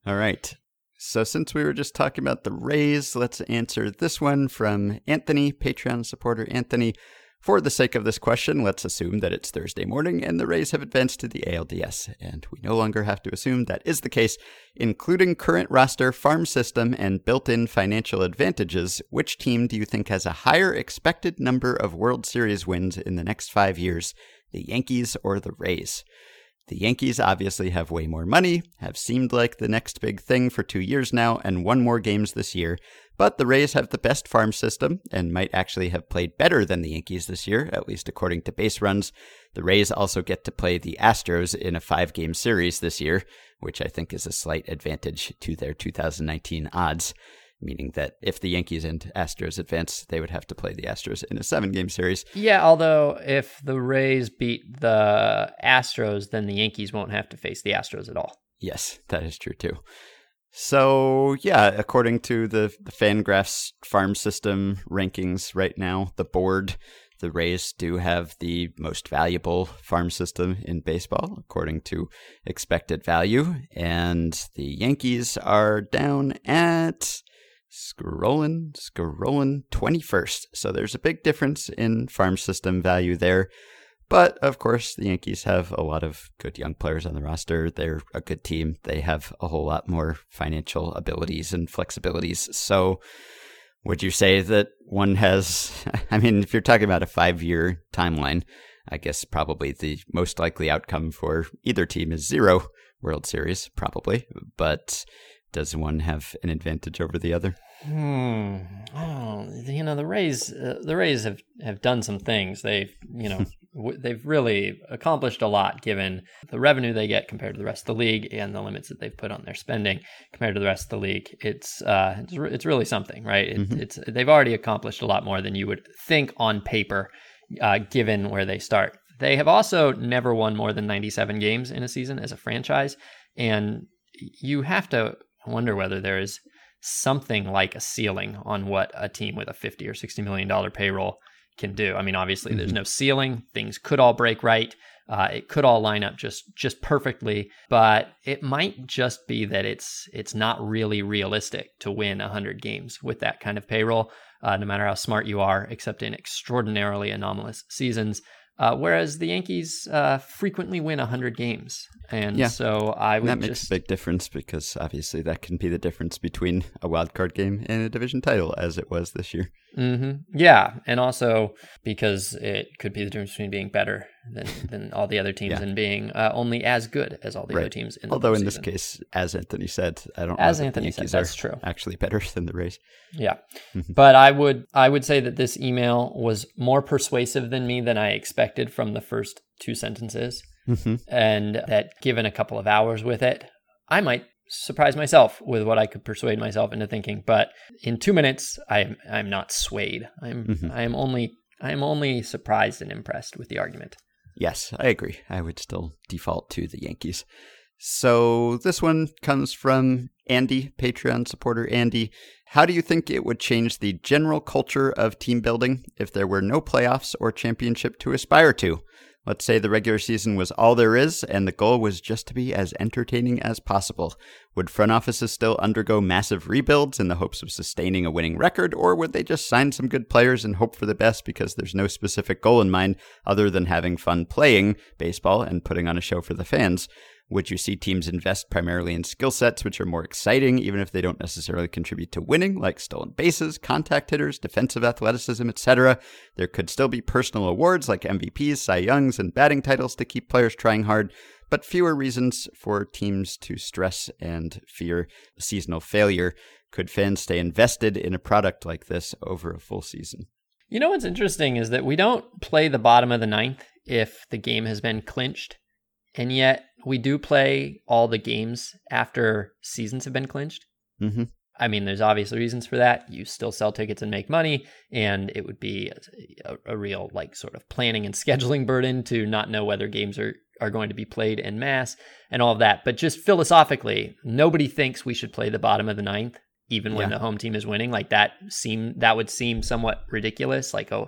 All right. So, since we were just talking about the Rays, let's answer this one from Anthony, Patreon supporter Anthony. For the sake of this question, let's assume that it's Thursday morning and the Rays have advanced to the ALDS, and we no longer have to assume that is the case. Including current roster, farm system, and built in financial advantages, which team do you think has a higher expected number of World Series wins in the next five years, the Yankees or the Rays? The Yankees obviously have way more money, have seemed like the next big thing for two years now, and won more games this year. But the Rays have the best farm system and might actually have played better than the Yankees this year, at least according to base runs. The Rays also get to play the Astros in a five game series this year, which I think is a slight advantage to their 2019 odds meaning that if the Yankees and Astros advance, they would have to play the Astros in a seven game series. Yeah, although if the Rays beat the Astros, then the Yankees won't have to face the Astros at all. Yes, that is true too. So, yeah, according to the, the Fangraphs farm system rankings right now, the board, the Rays do have the most valuable farm system in baseball, according to expected value. And the Yankees are down at scrolling, scrolling 21st. So there's a big difference in farm system value there. But of course, the Yankees have a lot of good young players on the roster. They're a good team. They have a whole lot more financial abilities and flexibilities. So, would you say that one has? I mean, if you're talking about a five year timeline, I guess probably the most likely outcome for either team is zero World Series, probably. But does one have an advantage over the other? Hmm. Oh, you know the Rays. Uh, the Rays have have done some things. They've you know w- they've really accomplished a lot given the revenue they get compared to the rest of the league and the limits that they've put on their spending compared to the rest of the league. It's uh it's, re- it's really something, right? It, Mhm. It's they've already accomplished a lot more than you would think on paper, uh, given where they start. They have also never won more than 97 games in a season as a franchise, and you have to wonder whether there is something like a ceiling on what a team with a 50 or 60 million dollar payroll can do. I mean, obviously there's no ceiling. Things could all break right. Uh, it could all line up just just perfectly, but it might just be that it's it's not really realistic to win 100 games with that kind of payroll, uh, no matter how smart you are, except in extraordinarily anomalous seasons. Uh, whereas the Yankees uh, frequently win 100 games. And Yeah. so I And would that makes just. a big difference because obviously that can be the difference between a wild card game and a division title, as it was this year. hmm Yeah. And also because it could be the difference between being better than, than all the other teams Yeah. and being uh, only as good as all the other teams in the Although in this case, as Anthony said, I don't. As Anthony said, that's true. Actually, better than the Rays. Yeah. Mhm. But I would I would say that this email was more persuasive than me than I expected from the first two sentences. Mm-hmm. And that given a couple of hours with it, I might surprise myself with what I could persuade myself into thinking. But in two minutes, I'm I'm not swayed. I'm Mhm. I am only I am only surprised and impressed with the argument. Yes, I agree. I would still default to the Yankees. So this one comes from Andy, Patreon supporter Andy. How do you think it would change the general culture of team building if there were no playoffs or championship to aspire to? Let's say the regular season was all there is and the goal was just to be as entertaining as possible. Would front offices still undergo massive rebuilds in the hopes of sustaining a winning record, or would they just sign some good players and hope for the best because there's no specific goal in mind other than having fun playing baseball and putting on a show for the fans? Would you see teams invest primarily in skill sets which are more exciting, even if they don't necessarily contribute to winning, like stolen bases, contact hitters, defensive athleticism, etc.? There could still be personal awards like MVPs, Cy Youngs, and batting titles to keep players trying hard, but fewer reasons for teams to stress and fear seasonal failure. Could fans stay invested in a product like this over a full season? You know what's interesting is that we don't play the bottom of the ninth if the game has been clinched. And yet we do play all the games after seasons have been clinched. Mm-hmm. I mean, there's obviously reasons for that. You still sell tickets and make money, and it would be a, a real like sort of planning and scheduling burden to not know whether games are are going to be played en masse and all of that. But just philosophically, nobody thinks we should play the bottom of the ninth, even when Yeah. the home team is winning. Like that seem that would seem somewhat ridiculous, like a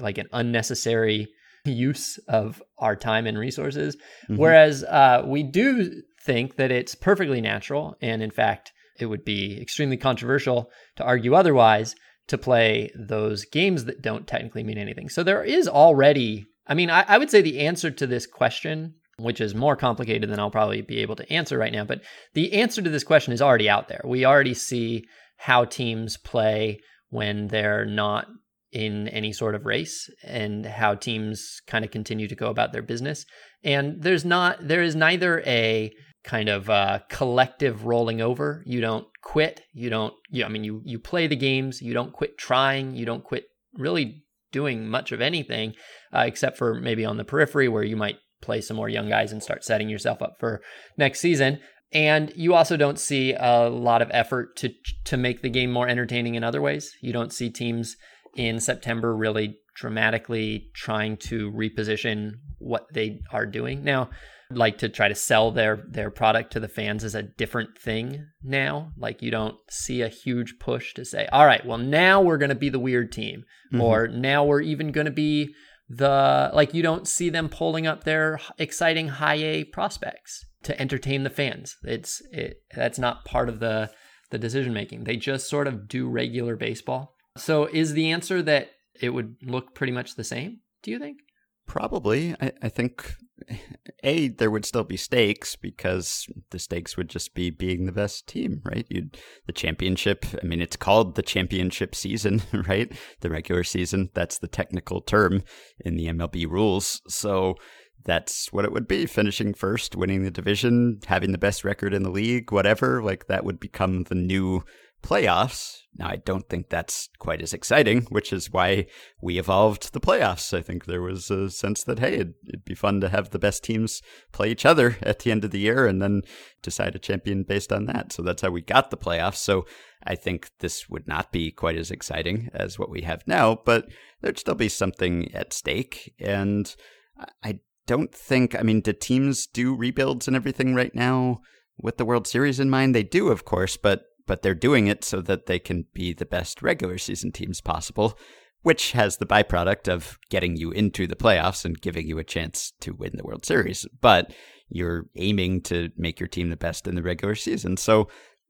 like an unnecessary use of our time and resources. Mhm. Whereas uh, we do think that it's perfectly natural, and in fact, it would be extremely controversial to argue otherwise to play those games that don't technically mean anything. So there is already, I mean, I, I would say the answer to this question, which is more complicated than I'll probably be able to answer right now, but the answer to this question is already out there. We already see how teams play when they're not in any sort of race and how teams kind of continue to go about their business. And there's not, there is neither a kind of uh, collective rolling over. You don't quit. You don't, you, I mean, you, you play the games. You don't quit trying. You don't quit really doing much of anything uh, except for maybe on the periphery where you might play some more young guys and start setting yourself up for next season. And you also don't see a lot of effort to to make the game more entertaining in other ways. You don't see teams in September really dramatically trying to reposition what they are doing. Now, like to try to sell their their product to the fans is a different thing now. Like you don't see a huge push to say, "All right, well now we're going to be the weird team." Mhm. Or now we're even going to be the like you don't see them pulling up their exciting high A prospects to entertain the fans. It's it that's not part of the the decision making. They just sort of do regular baseball. So is the answer that it would look pretty much the same? Do you think? Probably. I, I think a there would still be stakes because the stakes would just be being the best team, right? You'd the championship. I mean, it's called the championship season, right? The regular season. That's the technical term in the MLB rules. So that's what it would be: finishing first, winning the division, having the best record in the league, whatever. Like that would become the new playoffs. Now, I don't think that's quite as exciting, which is why we evolved the playoffs. I think there was a sense that, hey, it'd, it'd, be fun to have the best teams play each other at the end of the year and then decide a champion based on that. So that's how we got the playoffs. So I think this would not be quite as exciting as what we have now, but there'd still be something at stake. And I don't think, I mean, do teams do rebuilds and everything right now with the World Series in mind? They do, of course, but but they're doing it so that they can be the best regular season teams possible, which has the byproduct of getting you into the playoffs and giving you a chance to win the World Series. But you're aiming to make your team the best in the regular season. So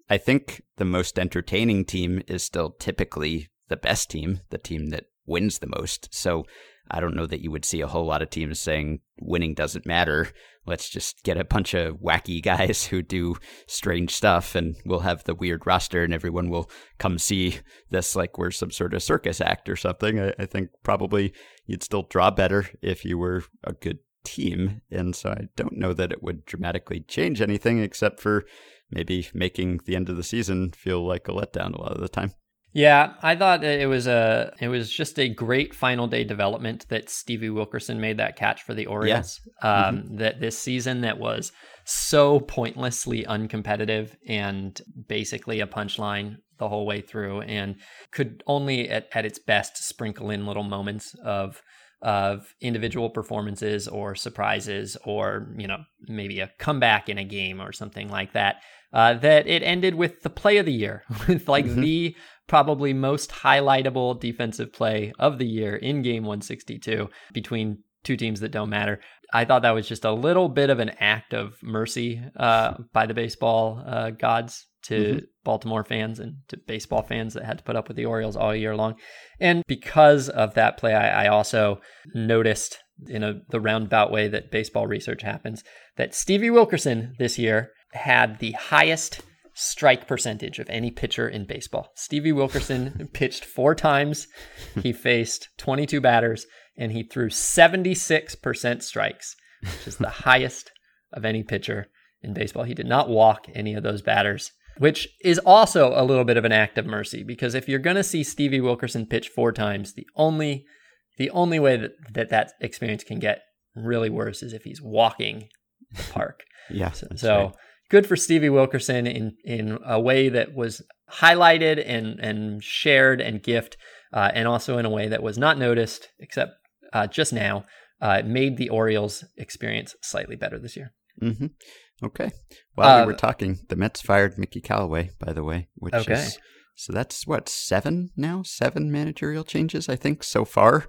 I think the most entertaining team is still typically the best team, the team that wins the most. So I don't know that you would see a whole lot of teams saying winning doesn't matter. Let's just get a bunch of wacky guys who do strange stuff and we'll have the weird roster and everyone will come see this like we're some sort of circus act or something. I, I think probably you'd still draw better if you were a good team. And so I don't know that it would dramatically change anything except for maybe making the end of the season feel like a letdown a lot of the time. Yeah, I thought that it was a it was just a great final day development that Stevie Wilkerson made that catch for the Orioles. Yeah. Um, mm-hmm. That this season that was so pointlessly uncompetitive and basically a punchline the whole way through, and could only at, at its best sprinkle in little moments of of individual performances or surprises or you know maybe a comeback in a game or something like that uh, that it ended with the play of the year with like mm-hmm. the probably most highlightable defensive play of the year in game 162 between two teams that don't matter i thought that was just a little bit of an act of mercy uh, by the baseball uh, gods to mm-hmm. Baltimore fans and to baseball fans that had to put up with the Orioles all year long. And because of that play, I, I also noticed in a the roundabout way that baseball research happens that Stevie Wilkerson this year had the highest strike percentage of any pitcher in baseball. Stevie Wilkerson pitched four times. He faced 22 batters and he threw 76% strikes, which is the highest of any pitcher in baseball. He did not walk any of those batters which is also a little bit of an act of mercy because if you're going to see Stevie Wilkerson pitch four times, the only the only way that that, that experience can get really worse is if he's walking the park. yeah. So, so right. Good for Stevie Wilkerson in in a way that was highlighted and and shared and gift, uh, and also in a way that was not noticed except uh, just now. Uh, made the Orioles experience slightly better this year. Mm-hmm. Okay. While uh, we were talking, the Mets fired Mickey Callaway, by the way, which okay. is so that's what seven now, seven managerial changes I think so far,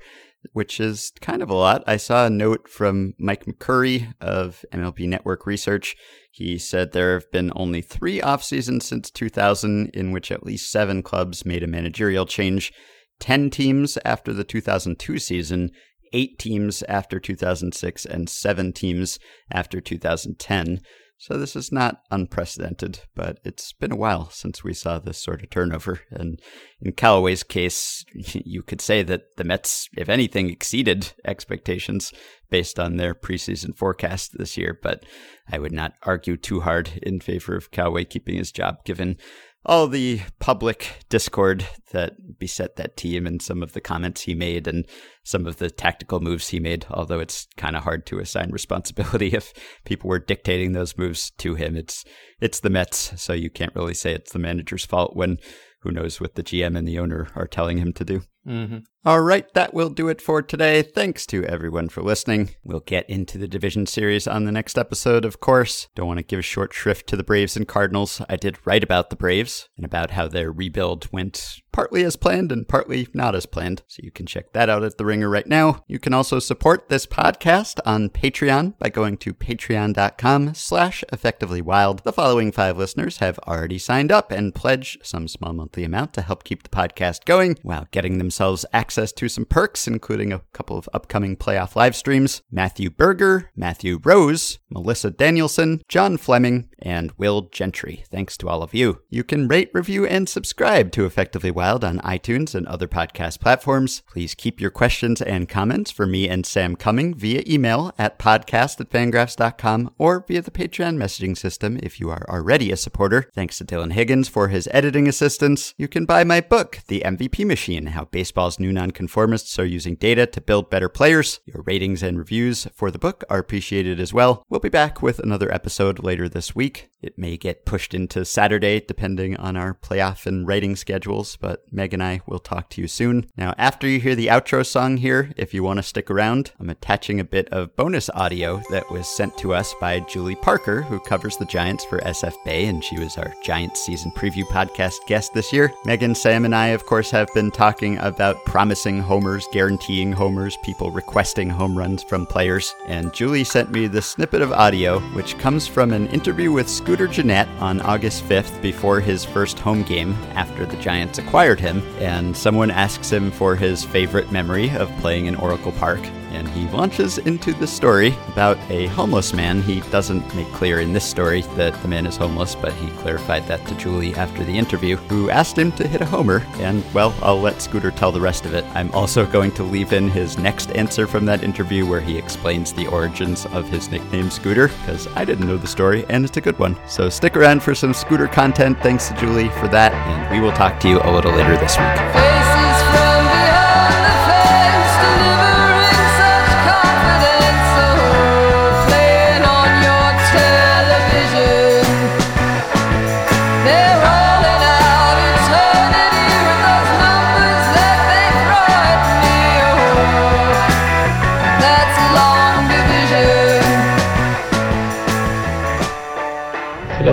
which is kind of a lot. I saw a note from Mike McCurry of MLB Network Research. He said there have been only three off seasons since 2000 in which at least seven clubs made a managerial change. 10 teams after the 2002 season eight teams after 2006 and seven teams after 2010. So this is not unprecedented, but it's been a while since we saw this sort of turnover. And in Callaway's case, you could say that the Mets, if anything, exceeded expectations based on their preseason forecast this year. But I would not argue too hard in favor of Callaway keeping his job, given all the public discord that beset that team and some of the comments he made and some of the tactical moves he made. Although it's kind of hard to assign responsibility if people were dictating those moves to him. It's it's the Mets, so you can't really say it's the manager's fault when who knows what the GM and the owner are telling him to do. Mm-hmm. All right, that will do it for today. Thanks to everyone for listening. We'll get into the division series on the next episode, of course. Don't want to give short shrift to the Braves and Cardinals. I did write about the Braves and about how their rebuild went partly as planned and partly not as planned. So you can check that out at The Ringer right now. You can also support this podcast on Patreon by going to patreon.com slash effectivelywild. The following five listeners have already signed up and pledged some small monthly amount to help keep the podcast going while getting themselves access to some perks, including a couple of upcoming playoff live streams. Matthew Berger, Matthew Rose, Melissa Danielson, John Fleming, and Will Gentry. Thanks to all of you. You can rate, review, and subscribe to Effectively Wild on iTunes and other podcast platforms. Please keep your questions and comments for me and Sam coming via email at podcast at fangraphs.com or via the Patreon messaging system if you are already a supporter. Thanks to Dylan Higgins for his editing assistance. You can buy my book, The MVP Machine How Baseball's New Nonconformists Are Using Data to Build Better Players. Your ratings and reviews for the book are appreciated as well. We'll be back with another episode later this week. It may get pushed into Saturday depending on our playoff and writing schedules, but Meg and I will talk to you soon. Now, after you hear the outro song here, if you want to stick around, I'm attaching a bit of bonus audio that was sent to us by Julie Parker, who covers the Giants for SF Bay, and she was our Giants season preview podcast guest this year. Megan, Sam, and I, of course, have been talking about promising homers, guaranteeing homers, people requesting home runs from players, and Julie sent me the snippet of audio, which comes from an interview with Scooter Gennett on August 5th before his first home game after the Giants acquired him, and someone asks him for his favorite memory of playing in Oracle Park and he launches into the story about a homeless man. He doesn't make clear in this story that the man is homeless, but he clarified that to Julie after the interview, who asked him to hit a homer. And, well, I'll let Scooter tell the rest of it. I'm also going to leave in his next answer from that interview where he explains the origins of his nickname Scooter, because I didn't know the story, and it's a good one. So stick around for some Scooter content. Thanks to Julie for that, and we will talk to you a little later this week.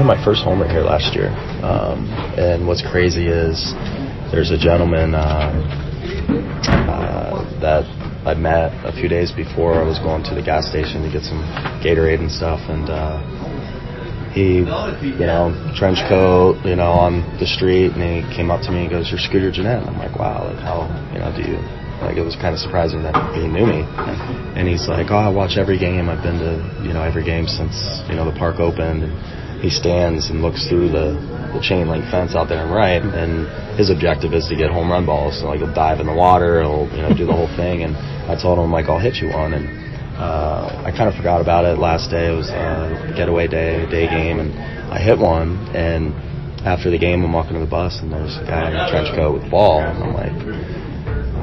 Did my first homer here last year, um, and what's crazy is there's a gentleman uh, uh, that I met a few days before I was going to the gas station to get some Gatorade and stuff, and uh, he, you know, trench coat, you know, on the street, and he came up to me and goes, "You're Scooter Gennett." I'm like, "Wow, like how, you know, do you?" Like it was kind of surprising that he knew me, and he's like, "Oh, I watch every game. I've been to, you know, every game since you know the park opened." And he stands and looks through the, the chain link fence out there and right, and his objective is to get home run balls. So like he'll dive in the water, he'll you know do the whole thing. And I told him like I'll hit you one, and uh, I kind of forgot about it last day. It was uh, getaway day, day game, and I hit one. And after the game, I'm walking to the bus, and there's a guy in a trench coat with the ball, and I'm like.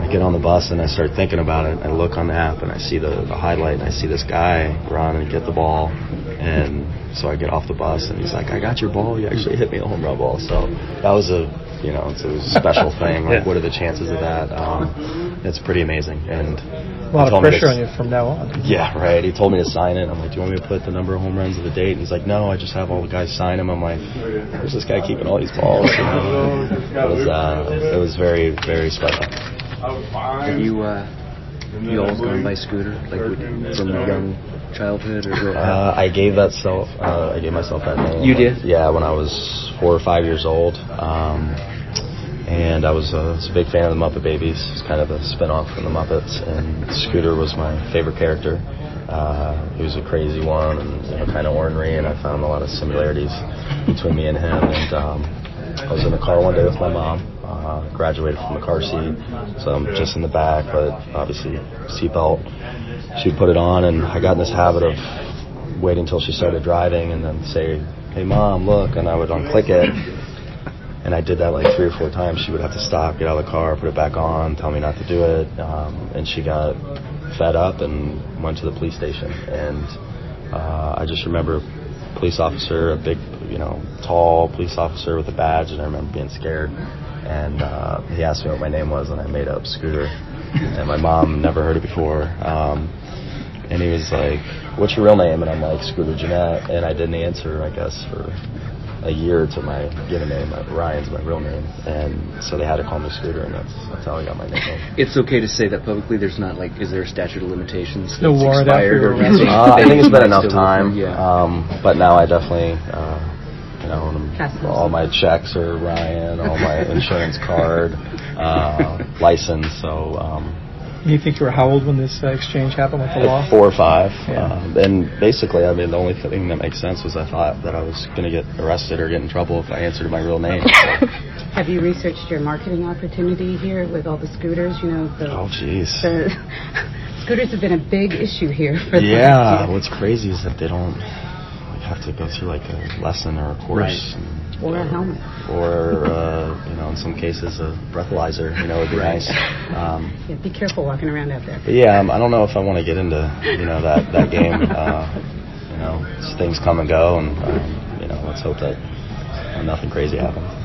I get on the bus and I start thinking about it. I look on the app and I see the, the highlight and I see this guy run and get the ball. And so I get off the bus and he's like, I got your ball. You actually hit me a home run ball. So that was a, you know, it's a special thing. Like, Yeah. what are the chances of that? Um, it's pretty amazing. And A lot of pressure to- on you from now on. yeah, right. He told me to sign it. I'm like, do you want me to put the number of home runs of the date? And he's like, no, I just have all the guys sign them. I'm like, where's this guy keeping all these balls? it was, uh, it was very, very special. Have you, uh, you always gone by scooter, like with, from young childhood or? Uh, I gave that self. Uh, I gave myself that name. You did? Yeah, when I was four or five years old. Um, and I was, uh, was a big fan of the Muppet Babies. It's kind of a spin-off from the Muppets, and Scooter was my favorite character. Uh, he was a crazy one and you know, kind of ornery, and I found a lot of similarities between me and him. And um, I was in the car one day with my mom. Uh, graduated from the car seat, so I'm just in the back, but obviously seatbelt. She'd put it on, and I got in this habit of waiting until she started driving and then say, "Hey, mom, look," and I would unclick it. And I did that like three or four times. She would have to stop, get out of the car, put it back on, tell me not to do it. Um, and she got fed up and went to the police station. And uh, I just remember police officer, a big, you know, tall police officer with a badge, and I remember being scared. And uh, he asked me what my name was, and I made up Scooter. And my mom never heard it before. Um, and he was like, "What's your real name?" And I'm like, "Scooter Gennett." And I didn't answer, I guess, for a year to my given name. Uh, Ryan's my real name, and so they had to call me Scooter, and that's that's how I got my nickname. It's okay to say that publicly. There's not like, is there a statute of limitations? No warrant expired after or anything? Uh, I think it's been enough time. Yeah. Um, but now I definitely, uh, you know, I'm- all my checks are Ryan, all my insurance card, uh, license. So um, You think you were how old when this uh, exchange happened with the law? four or five. Yeah. Um, and basically, I mean, the only thing that makes sense was I thought that I was going to get arrested or get in trouble if I answered my real name. So, Have you researched your marketing opportunity here with all the scooters? You know, the, oh, jeez. the scooters have been a big issue here for the Yeah, last what's crazy is that they don't like, have to go through like a lesson or a course. Right. Or a helmet. Or, uh, you know, in some cases, a breathalyzer, you know, would be nice. Um, Yeah, be careful walking around out there. but yeah, um, I don't know if I want to get into, you know, that, that game. Uh, you know, things come and go, and, um, you know, let's hope that nothing crazy happens.